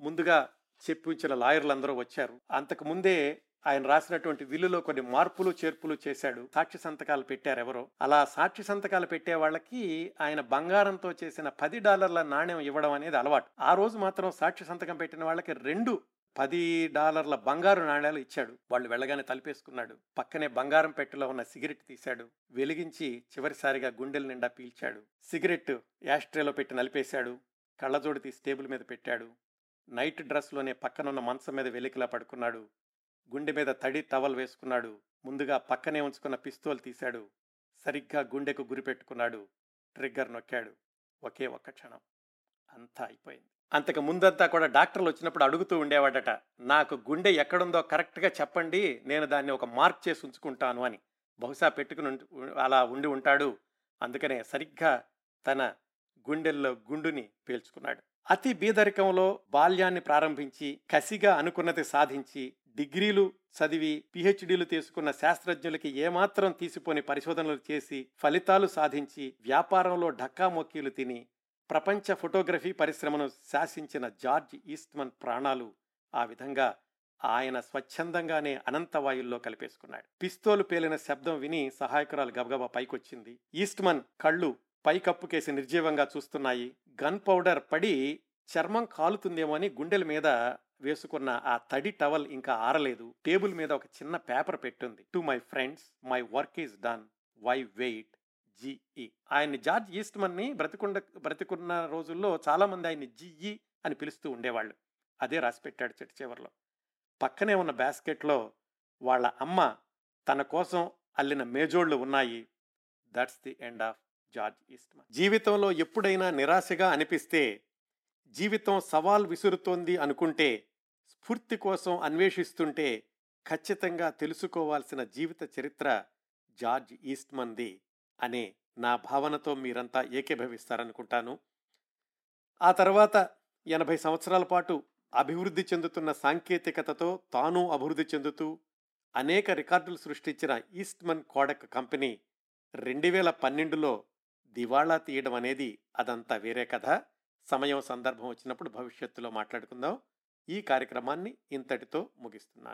ముందుగా చెప్పించిన లాయర్లు అందరూ వచ్చారు. అంతకు ముందే ఆయన రాసినటువంటి విల్లులో కొన్ని మార్పులు చేర్పులు చేశాడు. సాక్షి సంతకాలు పెట్టారు ఎవరో అలా సాక్షి సంతకాలు పెట్టే వాళ్ళకి ఆయన బంగారంతో చేసిన పది డాలర్ల నాణ్యం ఇవ్వడం అనేది అలవాటు. ఆ రోజు మాత్రం సాక్షి సంతకం పెట్టిన వాళ్ళకి రెండు పది డాలర్ల బంగారు నాణ్యాలు ఇచ్చాడు. వాళ్ళు వెళ్ళగానే తలిపేసుకున్నాడు. పక్కనే బంగారం పెట్టెలో ఉన్న సిగరెట్ తీశాడు. వెలిగించి చివరిసారిగా గుండెల నిండా పీల్చాడు. సిగరెట్ యాస్ట్రేలో పెట్టి నలిపేశాడు. కళ్ళజోడు తీసి టేబుల్ మీద పెట్టాడు. నైట్ డ్రెస్లోనే పక్కనున్న మంచం మీద వెలికిలా పడుకున్నాడు. గుండె మీద తడి టవల్ వేసుకున్నాడు. ముందుగా పక్కనే ఉంచుకున్న పిస్తోల్ తీశాడు. సరిగ్గా గుండెకు గురిపెట్టుకున్నాడు ట్రిగ్గర్ నొక్కాడు. ఒకే ఒక్క క్షణం. అంతా అయిపోయింది. అంతకు ముందంతా కూడా డాక్టర్లు వచ్చినప్పుడు అడుగుతూ ఉండేవాడట నాకు గుండె ఎక్కడుందో కరెక్ట్గా చెప్పండి నేను దాన్ని ఒక మార్క్ చేసి ఉంచుకుంటాను అని. బహుశా పెట్టుకుని అలా ఉండి ఉంటాడు. అందుకనే సరిగ్గా తన గుండెల్లో గుండుని పీల్చుకున్నాడు. అతి బీదరికంలో బాల్యాన్ని ప్రారంభించి కసిగా అనుకున్నది సాధించి డిగ్రీలు చదివి పిహెచ్డీలు తీసుకున్న శాస్త్రజ్ఞులకి ఏమాత్రం తీసిపోని పరిశోధనలు చేసి ఫలితాలు సాధించి వ్యాపారంలో ఢక్కా మొక్కీలు తిని ప్రపంచ ఫోటోగ్రఫీ పరిశ్రమను శాసించిన జార్జ్ ఈస్ట్మన్ ప్రాణాలు ఆ విధంగా ఆయన స్వచ్ఛందంగానే అనంతవాయుల్లో కలిపేసుకున్నాడు. పిస్తోలు పేలిన శబ్దం విని సహాయకురాలు గబగబా పైకొచ్చింది. ఈస్ట్మన్ కళ్ళు పైకప్పుకేసి నిర్జీవంగా చూస్తున్నాయి. గన్ పౌడర్ పడి చర్మం కాలుతుందేమో అని గుండెల మీద వేసుకున్న ఆ తడి టవల్ ఇంకా ఆరలేదు. టేబుల్ మీద ఒక చిన్న paper పెట్టుంది. To my friends my work is done. Why wait? G E. ఆయన్ని జార్జ్ ఈస్ట్మన్ని బ్రతికుండ బ్రతికున్న రోజుల్లో చాలామంది ఆయన ఆయన్ని జిఈ అని పిలుస్తూ ఉండేవాళ్ళు. అదే రాసిపెట్టాడు చెట్టు చివరిలో. పక్కనే ఉన్న బాస్కెట్లో వాళ్ళ అమ్మ తన కోసం అల్లిన మేజోళ్ళు ఉన్నాయి. That's the end of George Eastman. జీవితంలో ఎప్పుడైనా నిరాశగా అనిపిస్తే జీవితం సవాల్ విసురుతోంది అనుకుంటే స్ఫూర్తి కోసం అన్వేషిస్తుంటే ఖచ్చితంగా తెలుసుకోవాల్సిన జీవిత చరిత్ర జార్జ్ ఈస్ట్మన్ది. అనే నా భావనతో మీరంతా ఏకీభవిస్తారనుకుంటాను. ఆ తర్వాత ఎనభై సంవత్సరాల పాటు అభివృద్ధి చెందుతున్న సాంకేతికతతో తాను అభివృద్ధి చెందుతూ అనేక రికార్డులు సృష్టించిన ఈస్ట్మన్ కోడక్ కంపెనీ రెండు వేల పన్నెండులో దివాళా తీయడం అనేది అదంతా వేరే కథ. సమయం సందర్భం వచ్చినప్పుడు భవిష్యత్తులో మాట్లాడుకుందాం. ఈ కార్యక్రమాన్ని ఇంతటితో ముగిస్తున్నాను.